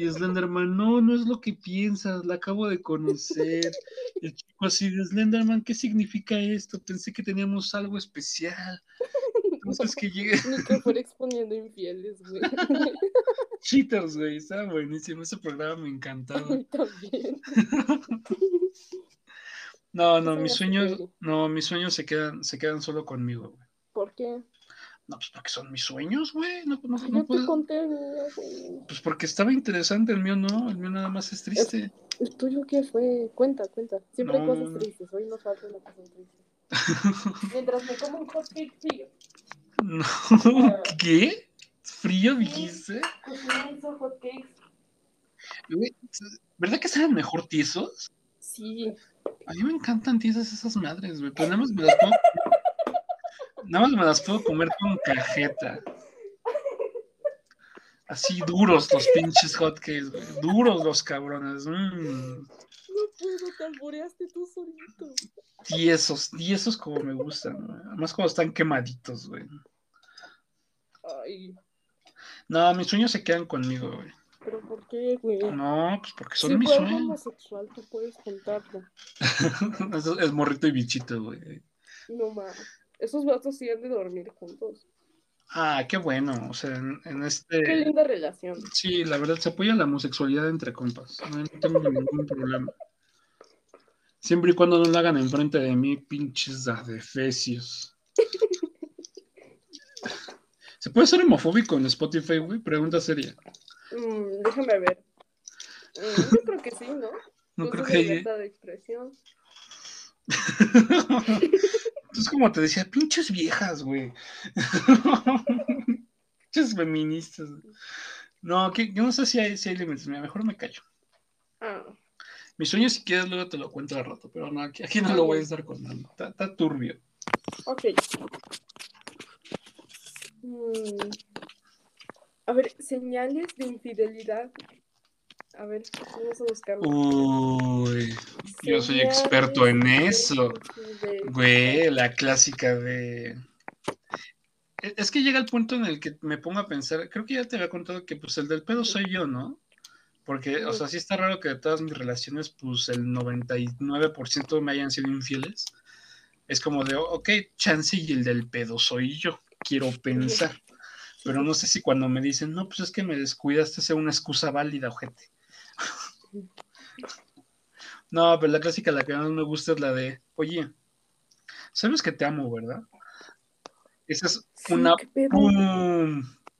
Y Slenderman, no, no es lo que piensas, la acabo de conocer. Y el chico así de Slenderman, ¿qué significa esto? Pensé que teníamos algo especial. Entonces que llegue Ni que fuera exponiendo infieles, güey. Cheaters, güey, estaba buenísimo. Ese programa me encantaba. A mí también. No, no, mis sueños, no, mis sueños se quedan, se quedan solo conmigo, güey. ¿Por qué? No, pues porque son mis sueños, güey. No, no, te conté güey. Pues porque estaba interesante, el mío no, el mío nada más es triste. ¿El tuyo qué fue? Cuenta, cuenta. Siempre hay cosas tristes. Hoy nos falta una cosa triste. Mientras me como un hotcake frío. No, ¿qué? ¿Frío dijiste? Güey, ¿Verdad que saben mejor tiesos? Sí. A mí me encantan tiesas esas madres, güey. Pero nada más me las puedo. Nada más me las puedo comer con cajeta. Así duros los pinches hotcakes, güey. Duros los cabrones. Mm. No puedo, te alboreaste tú solito. Tiesos, tiesos como me gustan, güey. Además cuando están quemaditos, güey. Ay, No, mis sueños se quedan conmigo, güey. pero ¿por qué, güey? No, pues porque son si mis sueños. homosexual, tú puedes contarlo. Eso es morrito y bichito, güey. No mames. Esos vatos sí han de dormir juntos. Ah, qué bueno. O sea, en, en Qué este. linda relación. Sí, la verdad, se apoya la homosexualidad entre compas. No, no tengo ningún problema. Siempre y cuando no la hagan enfrente de mí, pinches adefesios. ¿Se puede ser homofóbico en Spotify, güey? Pregunta seria. Mm, déjame ver. Mm, yo creo que sí, ¿no? No creo que haya. libertad de expresión. es como te decía, pinches viejas, güey. pinches feministas. No, que, yo no sé si hay, si hay límites, mejor me callo. Ah, Mi sueño, si quieres, luego te lo cuento al rato, pero no, aquí, aquí no lo voy a estar contando. Está, está turbio. ok. Mm, A ver, señales de infidelidad. A ver, vamos a buscarlo. Uy, yo soy experto en eso. Güey, la clásica de. E- Es que llega el punto en el que me pongo a pensar, creo que ya te había contado que pues el del pedo soy yo, ¿no? Porque, o sea, sí está raro que de todas mis relaciones, pues el 99% me hayan sido infieles. Es como de, ok, chance y el del pedo soy yo, quiero pensar. Pero no sé si cuando me dicen, no, pues es que me descuidaste sea una excusa válida, ojete. No, pero la clásica, la que más me gusta es la de, oye, sabes que te amo, ¿verdad? Esa es Sí, una,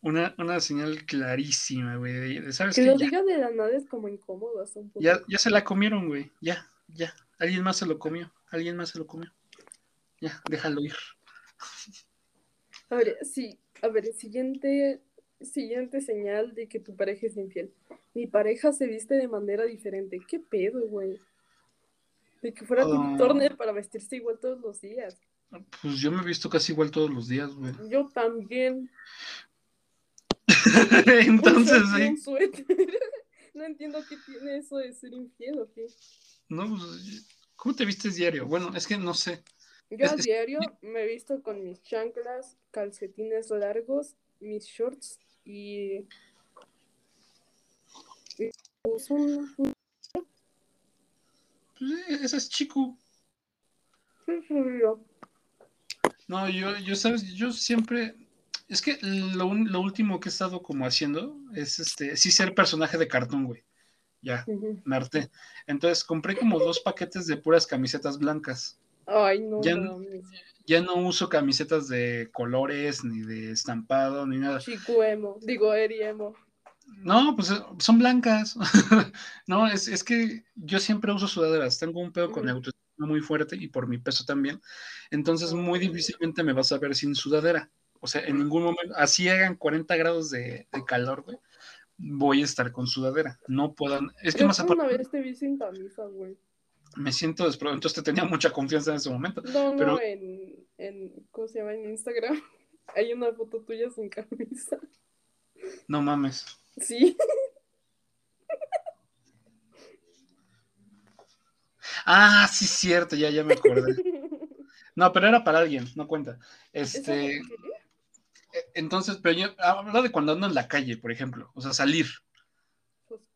una, una señal clarísima, güey. de- de, ¿Sabes Que lo Ya, diga de la nada es como incómodo un poco. ya, ya se la comieron, güey. Ya, ya. Alguien más se lo comió. Alguien más se lo comió. Ya, déjalo ir. A ver, sí, a ver, siguiente, siguiente señal de que tu pareja es infiel. Mi pareja se viste de manera diferente. ¿Qué pedo, güey? De que fuera Ah. Tim Turner para vestirse igual todos los días. Pues yo me he visto casi igual todos los días, güey. Yo también. Entonces, sí. un suéter. No entiendo qué tiene eso de ser infiel o qué. No, pues, ¿cómo te vistes diario? Bueno, es que no sé. Yo a diario me he visto con mis chanclas, calcetines largos, mis shorts y... uso un- ese es chico. No, yo, yo, sabes, yo siempre. Es que lo, lo último que he estado como haciendo es este, sí ser personaje de cartón, güey. Ya, me harté. Entonces compré como dos paquetes de puras camisetas blancas. Ay, no Ya- mames. Ya no uso camisetas de colores, ni de estampado, ni nada. Chico emo, digo Eri emo. No, pues eh, son blancas. no, es, es que yo siempre uso sudaderas. Tengo un pedo con mi autoestima muy fuerte y por mi peso también. Entonces, muy difícilmente me vas a ver sin sudadera. O sea, en ningún momento, así hagan 40 grados de, de calor, güey, voy a estar con sudadera. No puedan. Es que Creo más que una aparte, vez te vi sin camisa, güey. Me siento desprovento. Entonces, te tenía mucha confianza en ese momento. No, no, Pero- en, en, ¿cómo se llama? En Instagram. Hay una foto tuya sin camisa. No mames. Sí. Ah, sí, cierto, ya, ya me acordé. No, pero era para alguien, no cuenta. ¿Esa Este. Eh, Entonces, pero yo hablo de cuando ando en la calle, por ejemplo, o sea, salir,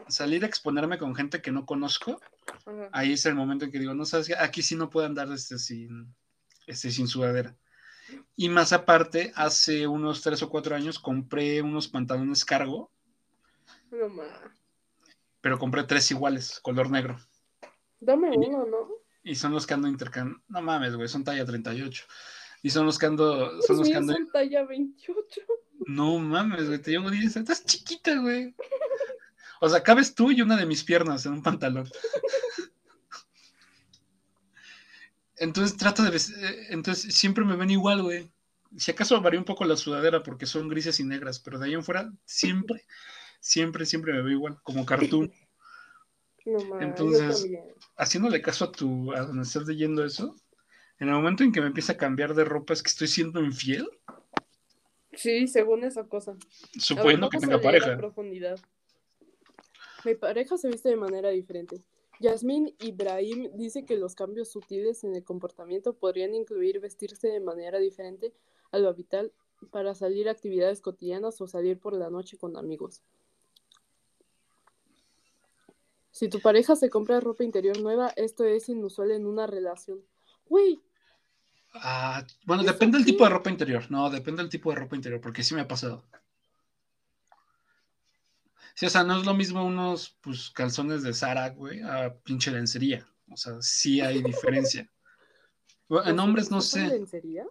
salir a exponerme con gente que no conozco, ajá. ahí es el momento en que digo, no sabes aquí sí no puedo andar este, sin, este, sin sudadera. Y más aparte, hace unos tres o cuatro años compré unos pantalones cargo, No ma. pero compré tres iguales, color negro. Dame Y- uno, ¿no? Y son los que ando intercambiando. No mames, güey, son talla 38. Y son los que ando, son Los los que ando. son talla 28. No mames, güey, te llevo 10. Estás chiquita, güey. O sea, cabes tú y una de mis piernas en un pantalón. Entonces trato de eh, entonces siempre me ven igual, güey. Si acaso varía un poco la sudadera porque son grises y negras, pero de ahí en fuera siempre, siempre, siempre me veo igual, como cartoon. No ma, yo Entonces-. Haciéndole caso a tu, a donde estás leyendo eso, en el momento en que me empieza a cambiar de ropa es que estoy siendo infiel, Sí, según esa cosa. Ver, suponiendo que tenga pareja. profundidad. Mi pareja se viste de manera diferente. Yasmín Ibrahim dice que los cambios sutiles en el comportamiento podrían incluir vestirse de manera diferente a lo habitual para salir a actividades cotidianas o salir por la noche con amigos. Si tu pareja se compra ropa interior nueva, esto es inusual en una relación. Güey, Ah, bueno, ¿Eso depende del tipo de ropa interior. No, depende del tipo de ropa interior, porque sí me ha pasado. Sí, o sea, no es lo mismo unos pues, calzones de Zara, güey, a pinche lencería. O sea, sí hay diferencia. En ¿los hombres no usan sé. lencería?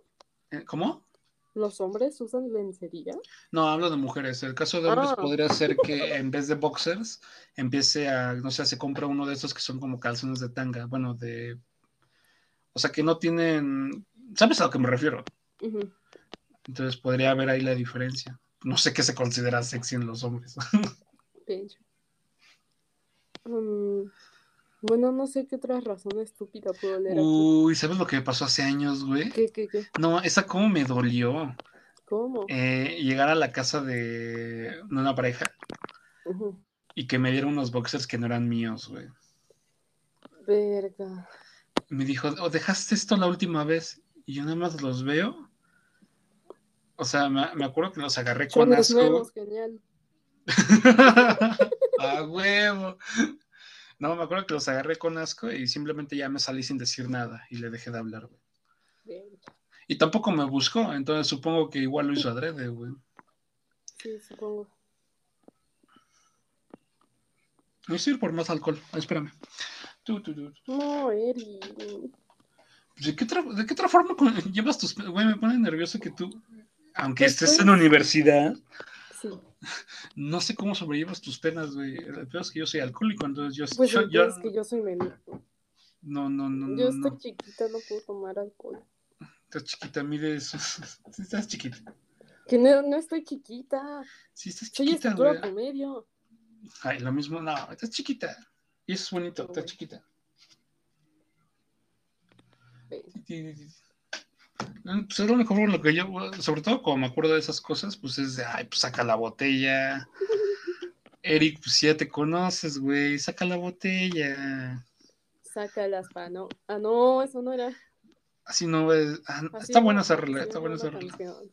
Eh, ¿Cómo? ¿Los hombres usan lencería? No, hablo de mujeres. El caso de hombres Ah. podría ser que en vez de boxers empiece a, no sé, se compra uno de esos que son como calzones de tanga. Bueno, de. O sea, que no tienen. ¿Sabes a lo que me refiero? Entonces podría haber ahí la diferencia. No sé qué se considera sexy en los hombres. Pinche. Mm, bueno, no sé qué otra razón estúpida puedo leer aquí. Uy, ¿sabes lo que me pasó hace años, güey? ¿Qué, qué, qué? No, esa cómo me dolió. ¿Cómo? Eh, llegar a la casa de una pareja y que me dieron unos boxers que no eran míos, güey. Verga. Me dijo, "Oh, dejaste esto la última vez y yo nada más los veo. O sea, me, me acuerdo que los agarré Son con los asco. nuevos, genial. A huevo. No, me acuerdo que los agarré con asco y simplemente ya me salí sin decir nada y le dejé de hablar, güey. Y tampoco me buscó, entonces supongo que igual lo hizo adrede, güey. Sí, supongo. Voy a ir por más alcohol. Espérame. Tú, tú, tú. No, Eri. ¿De qué, otra, ¿De qué otra forma llevas tus... Güey, me pone nervioso que tú, aunque Pues, estés en universidad, Sí. no sé cómo sobrellevas tus penas, güey. El peor es que yo soy alcohólico, entonces yo... Pues yo, el yo- es que yo soy menor. No, no, no, Yo no, estoy no. chiquita, no puedo tomar alcohol. Estás chiquita, mides... Sí, estás chiquita. Que no, no estoy chiquita. Sí, estás Soy chiquita, estatura güey. promedio. Ay, lo mismo, no, estás chiquita. Y eso es bonito, estás chiquita. Ve. Pues es lo mejor lo que yo, sobre todo como me acuerdo de esas cosas, pues es de, ay, pues saca la botella. Eric, pues ya te conoces, güey, saca la botella. Sácalas pa' no. Ah, no, eso no era. Así no ves. ah, Así está no, buena esa no está buena esa canción.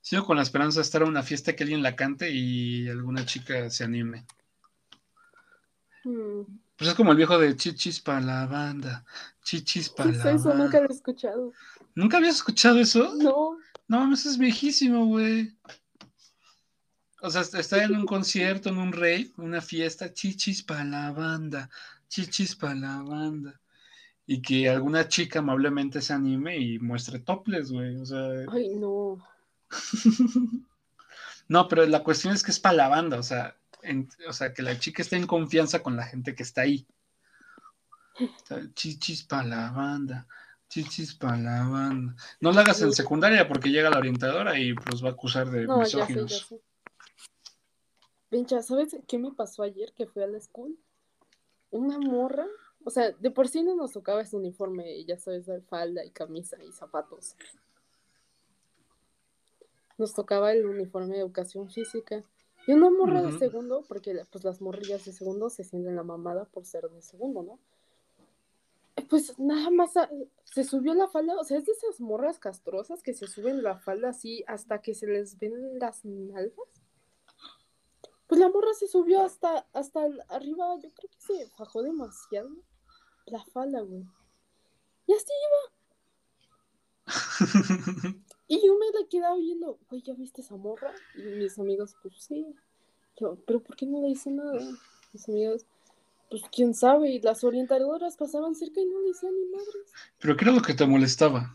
Sigo con la esperanza de estar en una fiesta que alguien la cante y alguna chica se anime. Hmm. Pues es como el viejo de chichis para la banda, chichis ¿Qué para es la eso? banda. Nunca lo he escuchado. ¿Nunca habías escuchado eso? No. No mames, es viejísimo, güey. O sea, está en un concierto, en un rave, una fiesta, chichis para la banda, chichis para la banda. Y que alguna chica amablemente se anime y muestre toples, güey. O sea, Ay, no. no, pero la cuestión es que es para la banda, o sea, en- o sea, que la chica esté en confianza con la gente que está ahí. Chichis para la banda, chichis para la banda. No la hagas en secundaria porque llega la orientadora y los va a acusar de No, ya sé, ya misóginos. sé. Pincha, ¿sabes qué me pasó ayer que fui a la school? Una morra, o sea, de por sí no nos tocaba ese uniforme, ya sabes, de falda y camisa y zapatos. Nos tocaba el uniforme de educación física. Y una morra de segundo, porque pues las morrillas de segundo se sienten la mamada por ser de segundo, ¿no? Pues nada más se subió la falda, o sea, es de esas morras castrosas que se suben la falda así hasta que se les ven las nalgas. Pues la morra se subió hasta, hasta arriba, yo creo que se bajó demasiado la falda, güey. Y así iba. Y yo me la quedaba viendo, güey, ¿ya viste esa morra? Y mis amigos, pues sí. Yo, pero ¿por qué no le hice nada? Mis amigos, pues quién sabe. Y las orientadoras pasaban cerca y no le decían ni madres. Pero ¿qué era lo que te molestaba?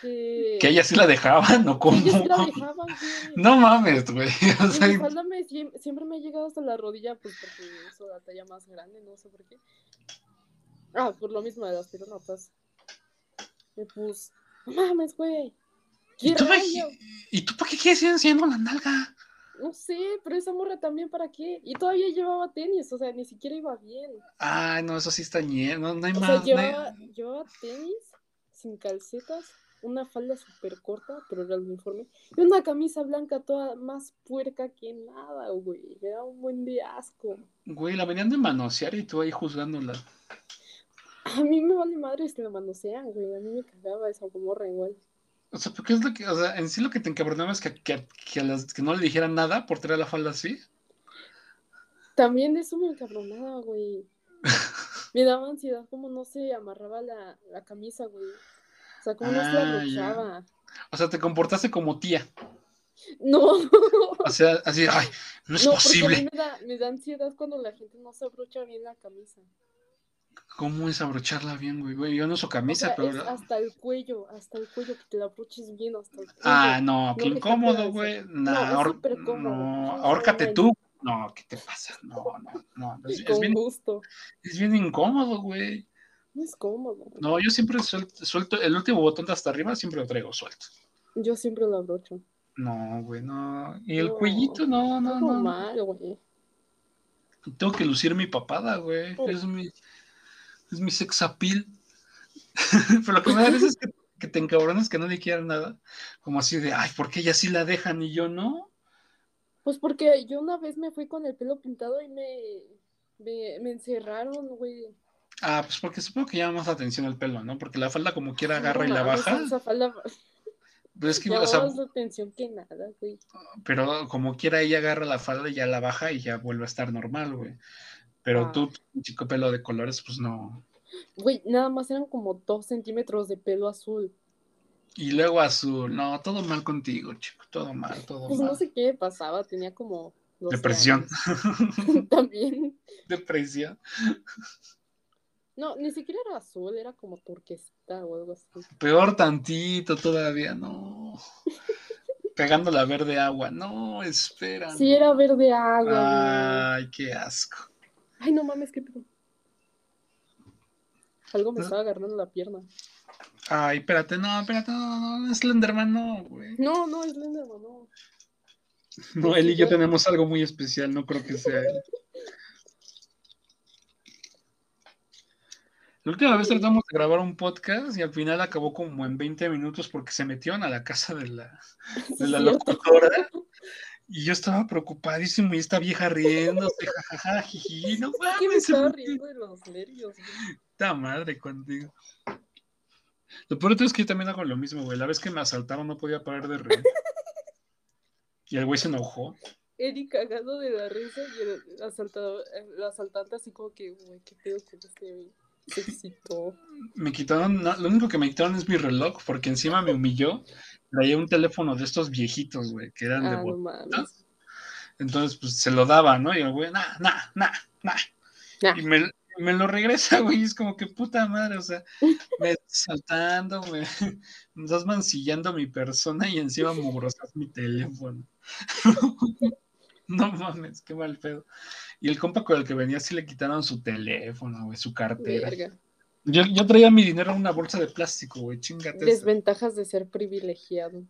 Que, Que ella sí la dejaban, ¿o cómo? ellos sí la dejaban, güey. No mames, güey. O sea, me, siempre me ha llegado hasta la rodilla, pues porque uso la talla más grande, no sé por qué. Ah, por lo mismo de las pironotas. Y pues, no mames, güey. ¿y ¿Qué tú? ¿y tú para qué quieres ir enseñando la nalga? No sé, pero esa morra también, ¿para qué? Y todavía llevaba tenis, o sea, ni siquiera iba bien. Ay, no, eso sí está ñe, no, no hay O más. sea, no hay- llevaba, llevaba tenis sin calcetas, una falda súper corta, pero era el uniforme, y una camisa blanca toda más puerca que nada, güey. Me da un buen de asco. Güey, la venían de manosear y tú ahí juzgándola. A mí me vale madre que la manosean, güey. A mí me cagaba esa morra igual. O sea, porque es lo que, o sea, en sí lo que te encabronaba es que, que, que a las, que no le dijeran nada por traer la falda así. También de eso me encabronaba, güey. Me daba ansiedad como no se amarraba la, la camisa, güey. O sea, como no se la Ah, abrochaba. O sea, te comportaste como tía. No. O sea, así, ay, no es no, porque a mí posible. me da, me da ansiedad cuando la gente no se abrocha bien la camisa. ¿Cómo es abrocharla bien, güey? Güey, yo no uso camisa, o sea, pero. es hasta el cuello, hasta el cuello, que te la abroches bien hasta el cuello. Ah, no, qué No incómodo, güey. No, Nah, ahor- cómodo. no, Sí, ahórcate no, tú. No, ¿qué te pasa? No, no, no. Es, bien, gusto. es bien incómodo, güey. No es cómodo. No, yo siempre suelto, suelto el último botón de hasta arriba, siempre lo traigo suelto. Yo siempre lo abrocho. No, güey, no. Y el No, cuellito, no, no, no. mal, güey. Tengo que lucir mi papada, güey. Es mi, es mi sex appeal. Pero lo que me da risa es que, que te encabronas que nadie quiera nada. Como así de, ay, ¿por qué ella sí la dejan y yo no? Pues porque yo una vez me fui con el pelo pintado y me, me, me encerraron, güey. Ah, pues porque supongo que llama más la atención el pelo, ¿no? Porque la falda como quiera agarra y No la baja. Esa falda Pero es que, o sea, más atención que nada, güey. pero como quiera ella agarra la falda y ya la baja y ya vuelve a estar normal, güey. Pero Ah. tú, chico pelo de colores, pues no. Güey, nada más eran como dos centímetros de pelo azul. Y luego azul, no, todo mal contigo, chico, todo mal, todo Pues mal. no sé qué pasaba, tenía como... 12 Depresión. También. Depresión. No, ni siquiera era azul, era como turquesita o algo así. Peor tantito todavía, no. Pegando la verde agua, no, espera. Sí, no. era verde agua, güey. Ay, qué asco. Ay, no mames, qué pedo. Algo me ¿No? estaba agarrando la pierna. Ay, espérate, no, espérate, no, no, no, Slenderman, no, güey. No, no, es Slenderman, no. No, él y yo tenemos algo muy especial, no creo que sea él. La última vez tratamos de grabar un podcast y al final acabó como en 20 minutos porque se metieron a la casa de la, de la locutora y yo estaba preocupadísimo y esta vieja riéndose, jajaja, jiji, no Es que me mames, estaba riendo de los nervios, güey. Puta madre contigo. Lo peor es que yo también hago lo mismo, güey. La vez que me asaltaron no podía parar de reír. Y el güey se enojó. Eric cagado de la risa y el, asaltado, el asaltante así como que, güey, qué pedo con este güey. Se excitó. Me quitaron, no, lo único que me quitaron es mi reloj, porque encima me humilló. Traía un teléfono de estos viejitos, güey, que eran de Ah, no bot- mames. Entonces, pues se lo daba, ¿no? Y el güey, nah, nah, nah, nah. Nah. Y me, me lo regresa, güey. y Es como que puta madre, o sea, me estás saltando, me, me estás mancillando mi persona y encima mugrosas mi teléfono. No mames, qué mal pedo. Y el compa con el que venía sí le quitaron su teléfono, güey, su cartera. Verga. Yo, yo traía mi dinero en una bolsa de plástico, güey, chingate. esa. Desventajas de ser privilegiado.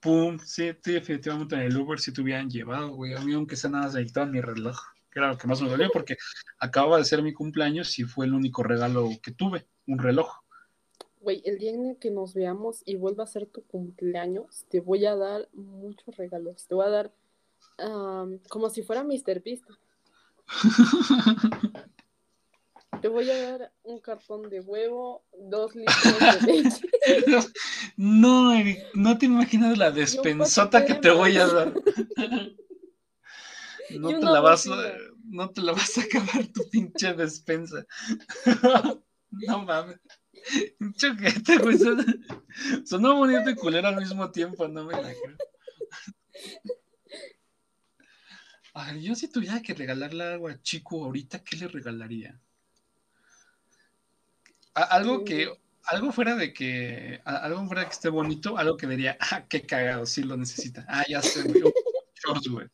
Pum, sí, sí, definitivamente en el Uber sí te hubieran llevado, güey. A mí, aunque sea nada, me quitaron mi reloj, que era lo que más me dolió, porque acababa de ser mi cumpleaños y fue el único regalo que tuve, un reloj. Güey, el día en el que nos veamos y vuelva a ser tu cumpleaños, te voy a dar muchos regalos. Te voy a dar como si fuera Mr. Beast. Te voy a dar un cartón de huevo, dos litros de leche. No, Eric, no te imaginas la despensota que te voy a dar. No te la vas no te la vas a acabar tu pinche despensa. No mames. Choquete, güey. Sonó, sonó bonito y culero al mismo tiempo, no me la creo. Ay, yo si tuviera que regalarle algo a Chico ahorita, ¿qué le regalaría? A- algo que, algo fuera de que, algo fuera de que esté bonito, algo que diría, ah, qué cagado, sí lo necesita. Ah, ya sé, güey. Unos shorts, güey.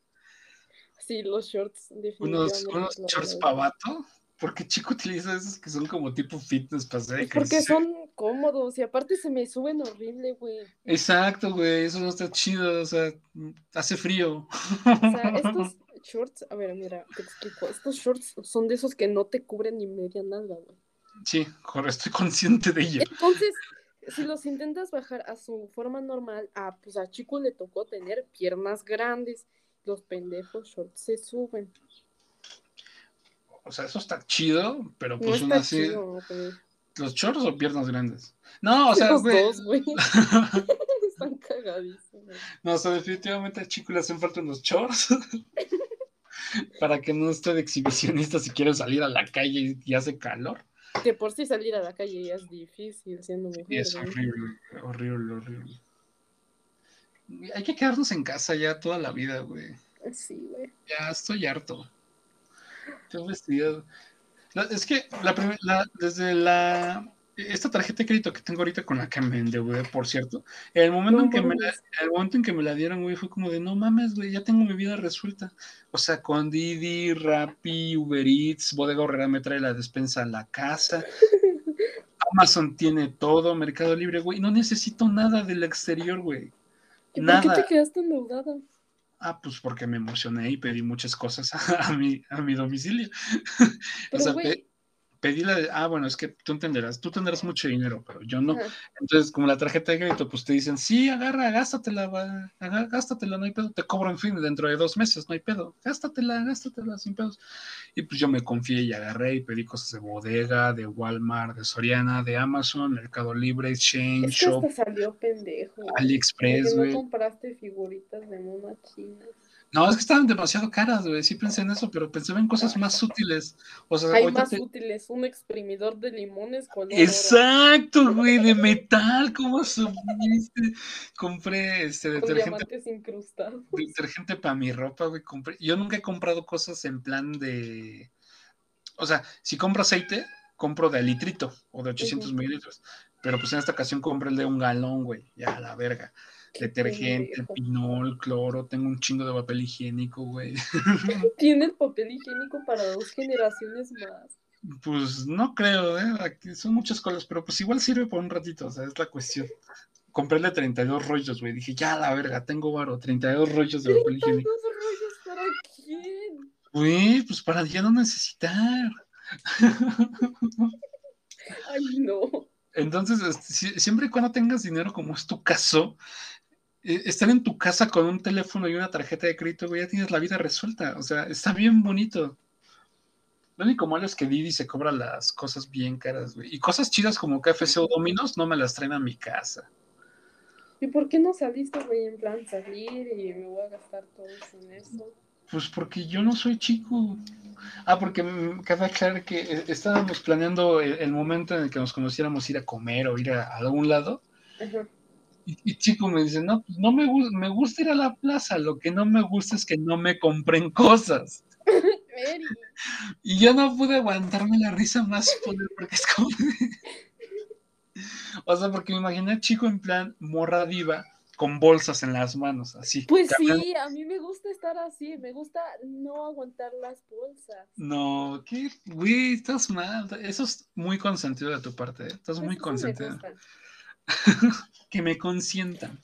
Sí, los shorts, Unos, definitivamente. unos lo shorts pavato. Porque Chico utiliza esos que son como tipo fitness para hacer Es porque son cómodos y aparte se me suben horrible, güey. Exacto, güey, eso no está chido, o sea, hace frío. O sea, estos shorts, a ver, mira, te explico. Estos shorts son de esos que no te cubren ni media nalga, güey. Sí, estoy consciente de ello. Entonces, si los intentas bajar a su forma normal, ah, pues a Chico le tocó tener piernas grandes. Los pendejos shorts se suben. O sea, eso está chido, pero No pues aún está así, chido. ¿los shorts o piernas grandes? No, o sea, Los güey, dos, güey. Están cagadísimos. no, o sea, definitivamente a Chico le hacen falta unos shorts para que no esté de exhibicionista si quiere salir a la calle y, hace calor. Que por si salir a la calle ya es difícil siendo mujer. Y es horrible, horrible, horrible. Hay que quedarnos en casa ya toda la vida, güey. Sí, güey. Ya estoy harto. Estoy vestido. Es que la, la- desde la esta tarjeta de crédito que tengo ahorita con la que me endeudé, por cierto, el momento No en que me la, el momento en que me la dieron, güey, fue como de no mames, güey, ya tengo mi vida resuelta. O sea, con Didi, Rappi, Uber Eats, Bodega Horrera me trae la despensa a la casa. Amazon tiene todo, Mercado Libre, güey. No necesito nada del exterior, güey. ¿Y Nada. por qué te quedaste endeudada? Ah, pues porque me emocioné y pedí muchas cosas a, mi, a mi domicilio. Pero, sea, güey, pe- pedí la de, ah, bueno, es que tú entenderás, tú tendrás mucho dinero, pero yo no. Entonces, como la tarjeta de crédito, pues te dicen, sí, agarra, gástatela, va, gástatela, no hay pedo, te cobro en fin dentro de dos meses, no hay pedo, gástatela, gástatela, sin pedos. Y pues yo me confié y agarré y pedí cosas de bodega, de Walmart, de Soriana, de Amazon, Mercado Libre, Exchange, Es que Shop, hasta salió pendejo. AliExpress, güey. no compraste figuritas de monas chinas. No, es que estaban demasiado caras, güey. Sí pensé en eso, pero pensaba en cosas más útiles. O sea, Hay más te- útiles, un exprimidor de limones oro. Exacto, güey, de metal, ¿cómo supiste? Compré este con detergente, diamantes incrustados. detergente para mi ropa, güey. Compré. Yo nunca he comprado cosas en plan de. O sea, si compro aceite, compro de litrito o de 800 Ujú. mililitros. Pero pues en esta ocasión compré el de un galón, güey. Ya, la verga. Detergente, pendejo. pinol, cloro, tengo un chingo de papel higiénico, güey. Tiene el papel higiénico para dos generaciones más. Pues no creo, ¿eh? Aquí son muchas cosas, pero pues igual sirve por un ratito, o sea, es la cuestión. De 32 rollos, güey. Dije, ya la verga, tengo varo, 32 rollos de papel higiénico. ¿Tantos rollos para quién? Güey, pues para ya no necesitar. Ay, no. Entonces, este, si- siempre y cuando tengas dinero, como es tu caso, estar en tu casa con un teléfono y una tarjeta de crédito, güey, ya tienes la vida resuelta. O sea, está bien bonito. Lo único malo es que Didi se cobra las cosas bien caras, güey. Y cosas chidas como KFC o Dominos no me las traen a mi casa. ¿Y por qué no saliste, güey, en plan salir y me voy a gastar todo en eso? Pues porque yo no soy chico. Ah, porque cabe aclarar que eh, estábamos planeando el, el momento en el que nos conociéramos ir a comer o ir a, a algún lado. Ajá. Y, y chico me dice, no, pues no me gusta, me gusta ir a la plaza, lo que no me gusta es que no me compren cosas. Y yo no pude aguantarme la risa más poder porque es como... o sea, porque me imaginé a chico en plan morra diva con bolsas en las manos, así. Pues caminando. sí, a mí me gusta estar así, me gusta no aguantar las bolsas. No, ¿qué? Güey, estás mal. Eso es muy consentido de tu parte, ¿eh? Estás muy Pues consentido. Que me consientan.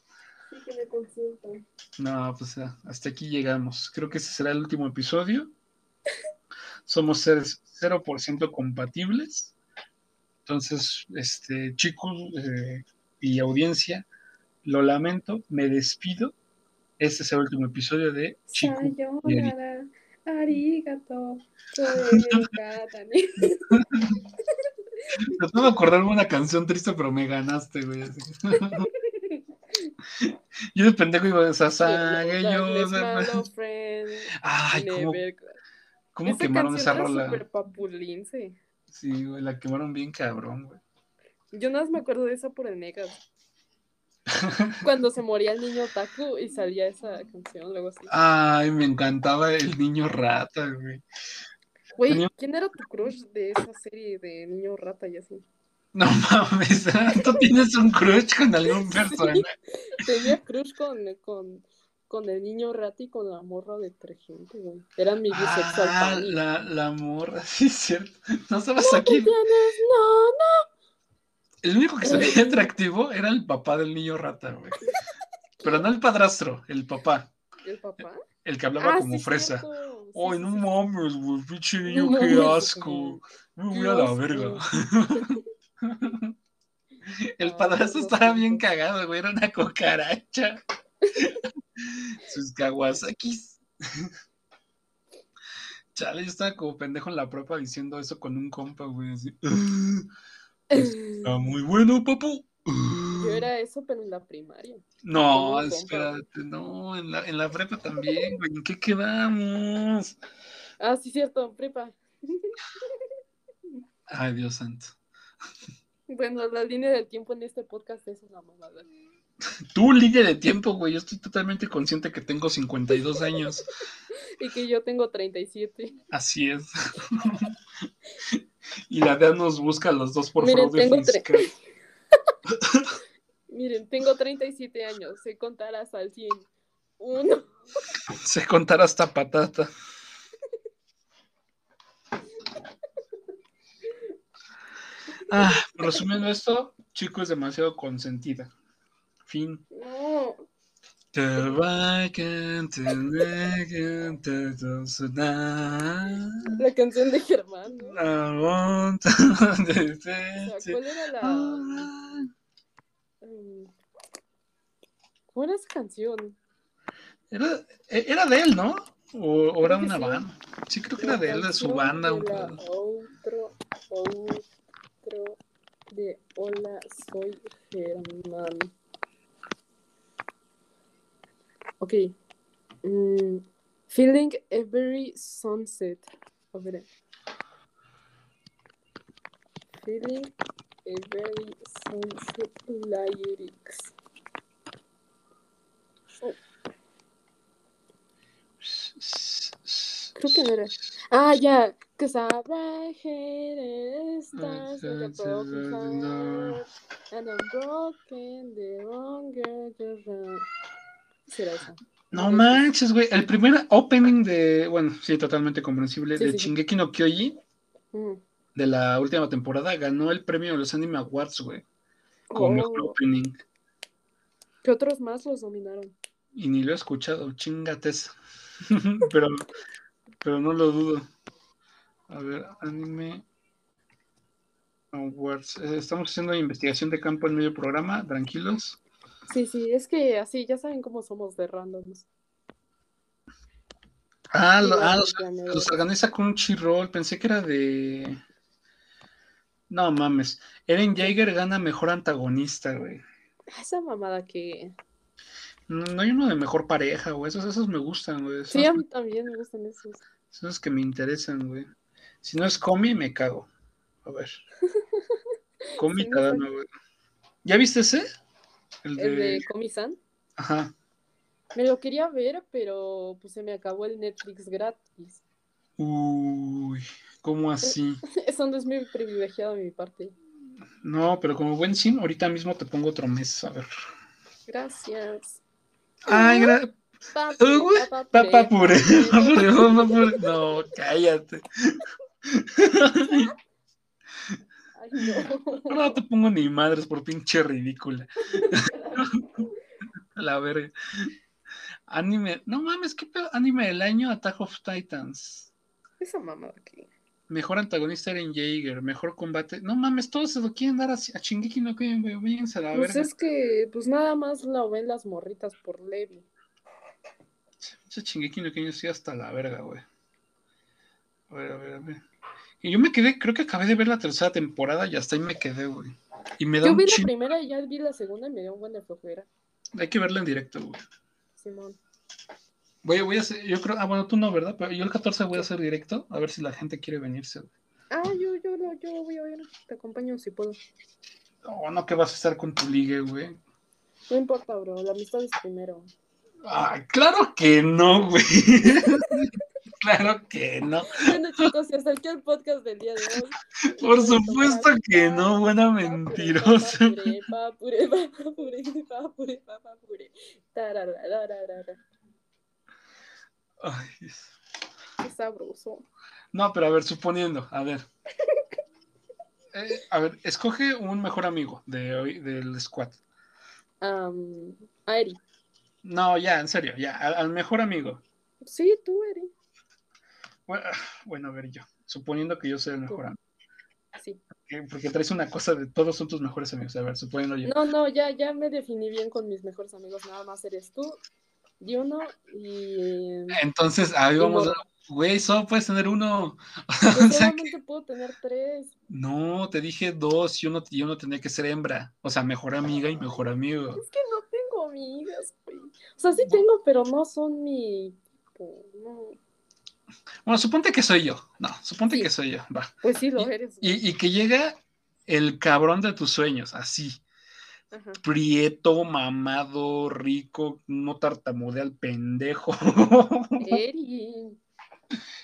Sí, que me consientan. No, pues ah, hasta aquí llegamos. Creo que ese será el último episodio. Somos seres 0% compatibles. Entonces, este, chicos eh, y audiencia, lo lamento, me despido. Este es el último episodio de Chico. Sayonara, arigato. Tratando de acordarme una canción triste, pero me ganaste, güey. Yo de pendejo iba a Sasage, yo. Ay, ¿cómo, cómo Esa quemaron esa era rola? papulince. Sí, güey, la quemaron bien cabrón, güey. Yo nada más me acuerdo de esa por el Negas. Cuando se moría el niño Taku y salía esa canción, luego así. Ay, me encantaba el niño rata, güey. Güey, ¿quién era tu crush de esa serie de niño rata y así? No mames, tú tienes un crush con algún personaje. Tenía crush con, con, con el niño rata y con la morra detergente, güey. Eran mi bisexual Ah, la, la morra, sí, es cierto. No sabes ¿Qué aquí. tienes? No, no. El único que se veía atractivo era el papá del niño rata, güey. Pero no el padrastro, el papá. ¿El papá? El que hablaba Ah, como sí, fresa. cierto. Ay, sí, no mames, güey, pinche niño, No qué mames, asco. Me voy a la verga. El padrastro estaba bien cagado, güey, era una cucaracha. Sus kawasakis. Chale, yo estaba como pendejo en la prepa diciendo eso con un compa, güey, así. Está muy bueno, papu. Yo era eso, pero en la primaria. No, espérate, no, en la, en la prepa también, güey, ¿en qué quedamos? Ah, sí, cierto, prepa. Ay, Dios santo. Bueno, la línea del tiempo en este podcast es una mamada. Tú, línea de tiempo, güey, yo estoy totalmente consciente que tengo 52 años. Y que yo tengo 37. Así es. y la DEA nos busca a los dos por Miren, fraude tengo tre- fiscal. Miren, tengo 37 años, sé contar hasta el 100. Uno, Sé contar hasta patata. Ah, resumiendo esto, chico es demasiado consentida. Fin. No. La canción de Germán, ¿no? ¿cuál era la. ¿Cómo era esa canción? Era, e, era de él, ¿no? O, o era una sí. banda. Sí, creo que La era de él, de su banda. un. Outro, outro de Hola, soy Germán. Ok. Mm, feeling every sunset. A ver. Feeling every sunset lyrics. Oh, que no era. Ah, ya. Headed stars with a broken heart. And I'm broken the longer you run. ¿Será esa? No manches, güey. El primer opening de. Bueno, sí, totalmente comprensible. Sí, de sí. Shingeki no Kyoji, Mm. de la última temporada, ganó el premio de los Anime Awards, güey. Como mejor Oh, opening. ¿Qué otros más los dominaron? Y ni lo he escuchado, chingates. pero, pero no lo dudo. A ver, Anime Awards. Eh, Estamos haciendo investigación de campo en medio programa, tranquilos. Sí, sí, es que así, ya saben cómo somos de randoms. Ah, lo- ah, los, los organiza Crunchyroll. Pensé que era de. No mames. Eren Jaeger gana mejor antagonista, güey. Esa mamada que... No, no hay uno de mejor pareja, güey. Esos, esos me gustan, güey. Esos, Sí, a mí también me gustan esos. Esos que me interesan, güey. Si no es Comi, me cago. A ver. Comi Sí, no sé. Tadano, güey. ¿Ya viste ese? El de. El de Komi-san. Ajá. Me lo quería ver, pero pues se me acabó el Netflix gratis. Uy, ¿cómo así? Eso no es muy privilegiado de mi parte. No, pero como buen sim, ahorita mismo te pongo otro mes. A ver. Gracias. Ay, gra- Papi, güey, Papá puré, papá puré, papá puré. No, cállate. Ay, no. No te pongo ni madres por pinche ridícula. La verga. Anime. No mames, ¿qué pedo? Anime del año, Attack of Titans. Esa mamada que... Mejor antagonista Eren Jaeger. Mejor combate. No mames, todos se lo quieren dar a, a Shingeki no Kyojin, güey. Váyanse a la Pues verga. es que, pues nada más la ven las morritas por Levi. Ese Shingeki no Kyojin hasta la verga, güey. A ver, a ver, a ver. Y yo me quedé, creo que acabé de ver la tercera temporada y hasta ahí me quedé, güey. Y me da Yo vi la primera y ya vi la segunda y me dio un buen de flojera. Hay que verla en directo, güey. Simón. Voy, voy a hacer, yo creo, ah, bueno, tú no, ¿verdad? Pero yo el 14 voy a hacer directo, a ver si la gente quiere venirse. güey. Ah, yo, yo, yo voy a ver. Te acompaño si puedo. Oh, no, que vas a estar con tu ligue, güey. No importa, bro. La amistad es primero. Claro que no, güey. claro que no. Bueno, chicos, hasta aquí el podcast del día de hoy. Por supuesto que no, buena mentirosa. Ay, Qué sabroso. no, pero a ver, suponiendo, a ver. Eh, a ver, escoge un mejor amigo de hoy, del squad. Um. No, ya, en serio, ya, al, al mejor amigo. Sí, tú, Eri. Bueno, bueno, a ver, yo. Suponiendo que yo soy el mejor amigo. Sí. que- Porque traes una cosa de todos son tus mejores amigos. A ver, suponiendo yo. No, no, ya, ya me definí bien con mis mejores amigos. Nada más eres tú, Juno y. Entonces, ahí vamos. Güey, solo puedes tener uno. Pues O sea que- solamente puedo tener tres. no, te dije dos y uno, y uno tenía que ser hembra. O sea, mejor amiga y mejor amigo. Es que no tengo amigas, sea, sí tengo, pero no son mi. tipo, No. Bueno, suponte que soy yo. No, suponte Sí. que soy yo. Va. Pues sí, lo eres. Y, y que llega el cabrón de tus sueños, así. Ajá. Prieto, mamado, rico, no tartamudea al pendejo. Eri.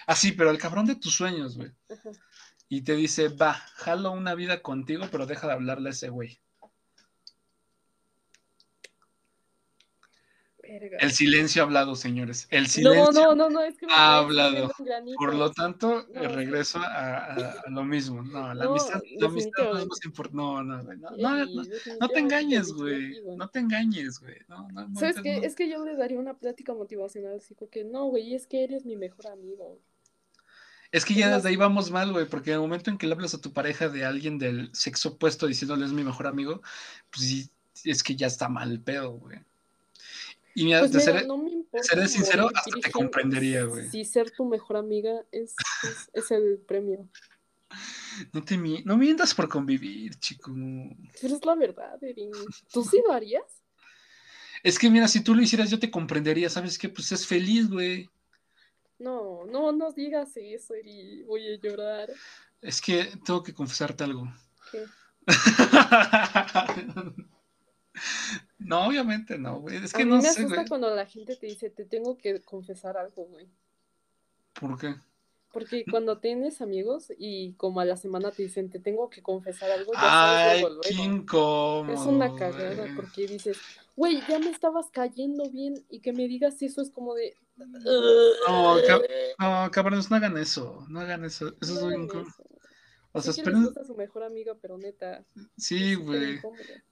Así, pero el cabrón de tus sueños, güey. Ajá. Y te dice, va, jalo una vida contigo, pero deja de hablarle a ese güey. Verga. El silencio ha hablado, señores. El silencio No, no, no, no, es que me ha hablado. Por lo tanto, regreso a, a- a lo mismo. No, la amistad, la amistad no es más importante. No, no, no, te engañes, güey. No te engañes, güey. ¿Sabes qué? Es que yo le daría una plática motivacional, así que no, güey, es que eres mi mejor amigo. Es que ya desde ahí vamos mal, güey, porque en el momento en que le hablas a tu pareja de alguien del sexo opuesto diciéndole es mi mejor amigo, pues sí, es que ya está mal el pedo, güey. Y mira, Pues mira, no me importa. seré sincero, hasta te comprendería, güey. Si ser tu mejor amiga es, es, es el premio. no, te mi- no mientas por convivir, chico. Pero es la verdad, Erin. ¿Tú sí lo harías? Es que mira, si tú lo hicieras, yo te comprendería, ¿sabes qué? Pues es feliz, güey. No, no, no digas eso, Erin. Voy a llorar. Es que tengo que confesarte algo. ¿Qué? no, obviamente no, güey. Es que a mí no me sé, asusta güey. cuando la gente te dice, te tengo que confesar algo, güey. ¿Por qué? Porque cuando tienes amigos y como a la semana te dicen, te tengo que confesar algo, ya Ay, sabes qué incómodo. Es una cagada güey. porque dices, güey, ya me estabas cayendo bien y que me digas eso es como de... No, cab- No, cabrones, no hagan eso. No hagan eso. Eso es muy incómodo. eso. O sea, esperen. gusta su mejor amiga, pero neta. Sí, güey.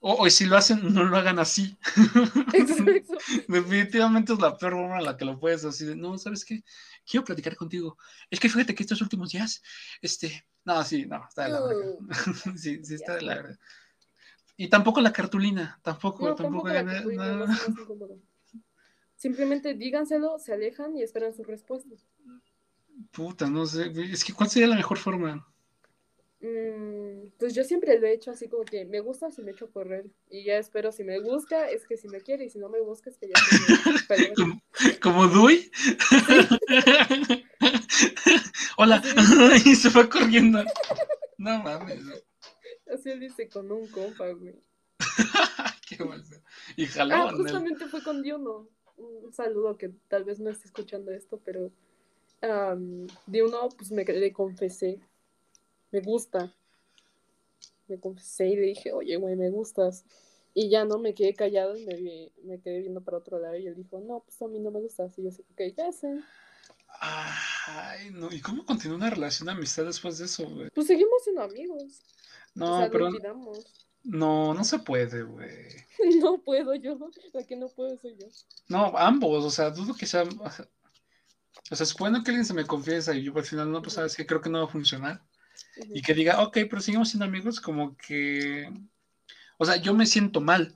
O, o si lo hacen, no lo hagan así. Exacto. Definitivamente es la peor forma en la que lo puedes decir. No, ¿sabes qué? Quiero platicar contigo. Es que fíjate que estos últimos días, este. No, sí, no, está de la verga. Sí, sí, está de la verga. Y tampoco la cartulina. Tampoco, No, tampoco. tampoco la no. más incómodo. Simplemente díganselo, se alejan y esperan su respuesta. Puta, no sé. Es que, ¿cuál sería la mejor forma? Mm, pues yo siempre lo he hecho así como que me gusta si me echo a correr y ya espero si me busca es que si me quiere y si no me busca es que ya Como, como. Hola. y se fue corriendo. No mames. Así él dice con un compa, güey. Qué mal. Y jaló. Ah, justamente fue con Diono. Un saludo que tal vez no esté escuchando esto, pero am, Diono, pues me le confesé. Me gusta. Me confesé y le dije, oye, güey, me gustas. Y ya no me quedé callado y me, vi- me quedé viendo para otro lado. Y él dijo, no, pues a mí no me gustas. Y yo sé, ok, ya sé. Ay, no. ¿Y cómo continúa una relación de amistad después de eso, güey? Pues seguimos siendo amigos. No, o sea, pero no, no se puede, güey. No puedo yo. La que no puedo soy yo. No, ambos, o sea, dudo que sea. O sea, es bueno que alguien se me confiesa y yo al final no, pues sabes que creo que no va a funcionar. Y que diga, ok, pero seguimos siendo amigos, como que. O sea, yo me siento mal.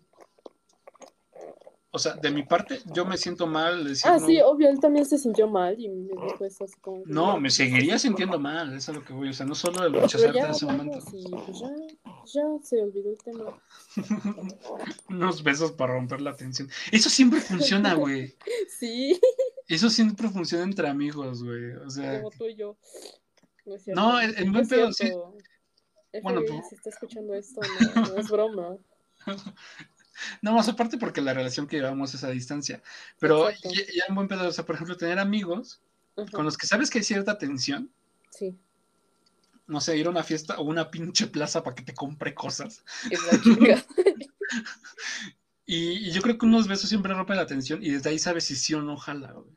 O sea, de mi parte, yo me siento mal. Decir, Ah, no, sí, obvio, él también se sintió mal y me dijo eso así como... no, me seguiría sintiendo mal, eso es lo que voy. O sea, no solo el rechazarte en ese momento. y pues ya, ya se olvidó el tema. Unos besos para romper la tensión. Eso siempre funciona, güey. Sí, Eso siempre funciona entre amigos, güey. O sea, como tú y yo. No, es en No buen pedo, sí. Bueno, pues- si está escuchando esto, no, no es broma. no más aparte porque la relación que llevamos es a distancia. Pero ya, ya en buen pedo, o sea, por ejemplo, tener amigos con los que sabes que hay cierta tensión. Sí, No sé, ir a una fiesta o una pinche plaza para que te compre cosas. Y, y yo creo que unos besos siempre rompen la tensión y desde ahí sabes si sí o no jala, güey.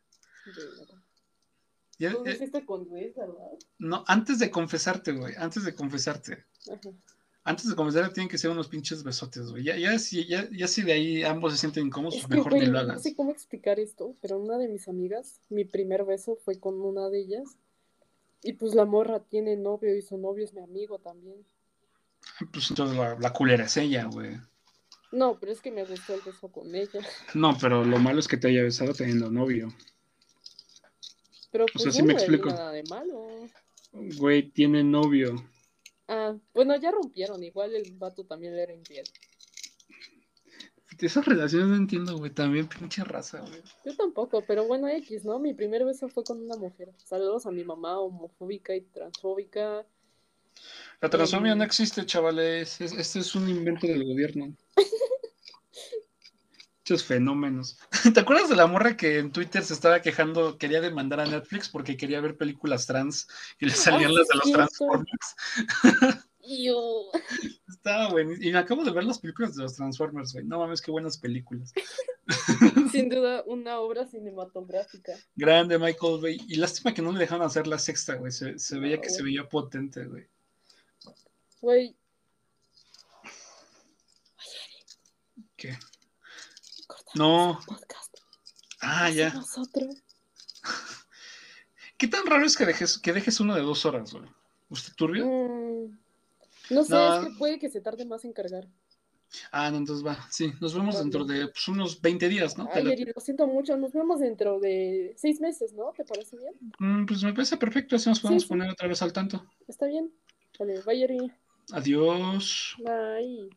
Tú lo eh, hiciste con Luis, ¿verdad? no, antes de confesarte, güey, antes de confesarte. Ajá. Antes de confesarte tienen que ser unos pinches besotes, güey. Ya, ya, si, ya, ya si de ahí ambos se sienten incómodos, Es que, mejor güey, ni lo no hagas. sé cómo explicar esto, pero una de mis amigas, mi primer beso fue con una de ellas. Y pues la morra tiene novio y su novio es mi amigo también. Pues entonces la, la culera es ella, güey. No, pero es que me gustó el beso con ella. No, pero lo malo es que te haya besado teniendo novio. Pero O pues sea, sí no me explico. nada de malo. Güey, tiene novio. Ah, bueno, ya rompieron, igual el vato también le era infiel. Esas relaciones no entiendo, güey. También pinche raza, güey. Yo tampoco, pero bueno, X, ¿no? Mi primer beso fue con una mujer. Saludos a mi mamá homofóbica y transfóbica. La transfobia Em. no existe, chavales. Es- este es un invento del gobierno. Fenómenos. ¿Te acuerdas de la morra que en Twitter se estaba quejando, quería demandar a Netflix porque quería ver películas trans y le salían las de los. Transformers? Iu. Estaba buenísimo. Y me acabo de ver las películas de los Transformers, güey. No mames, qué buenas películas. Sin duda, una obra cinematográfica. Grande Michael Bay. Y lástima que no le dejaron hacer la sexta, güey. Se, se veía que se veía potente, güey. Güey, ¿Qué? No. podcast. Ah, ya. Otro. ¿Qué tan raro es que dejes, que dejes uno de dos horas, güey? ¿Usted turbio? Mm, no sé, No. es que puede que se tarde más en cargar. Ah, no, entonces va. Sí, nos vemos Vale. dentro de pues, unos 20 días, ¿no? Te Ay, late? Eri, lo siento mucho. Nos vemos dentro de seis meses, ¿no? ¿Te parece bien? Mm, pues me parece perfecto, así nos podemos sí. poner otra vez al tanto. Está bien. Vale, bye, Eri. Adiós. Bye.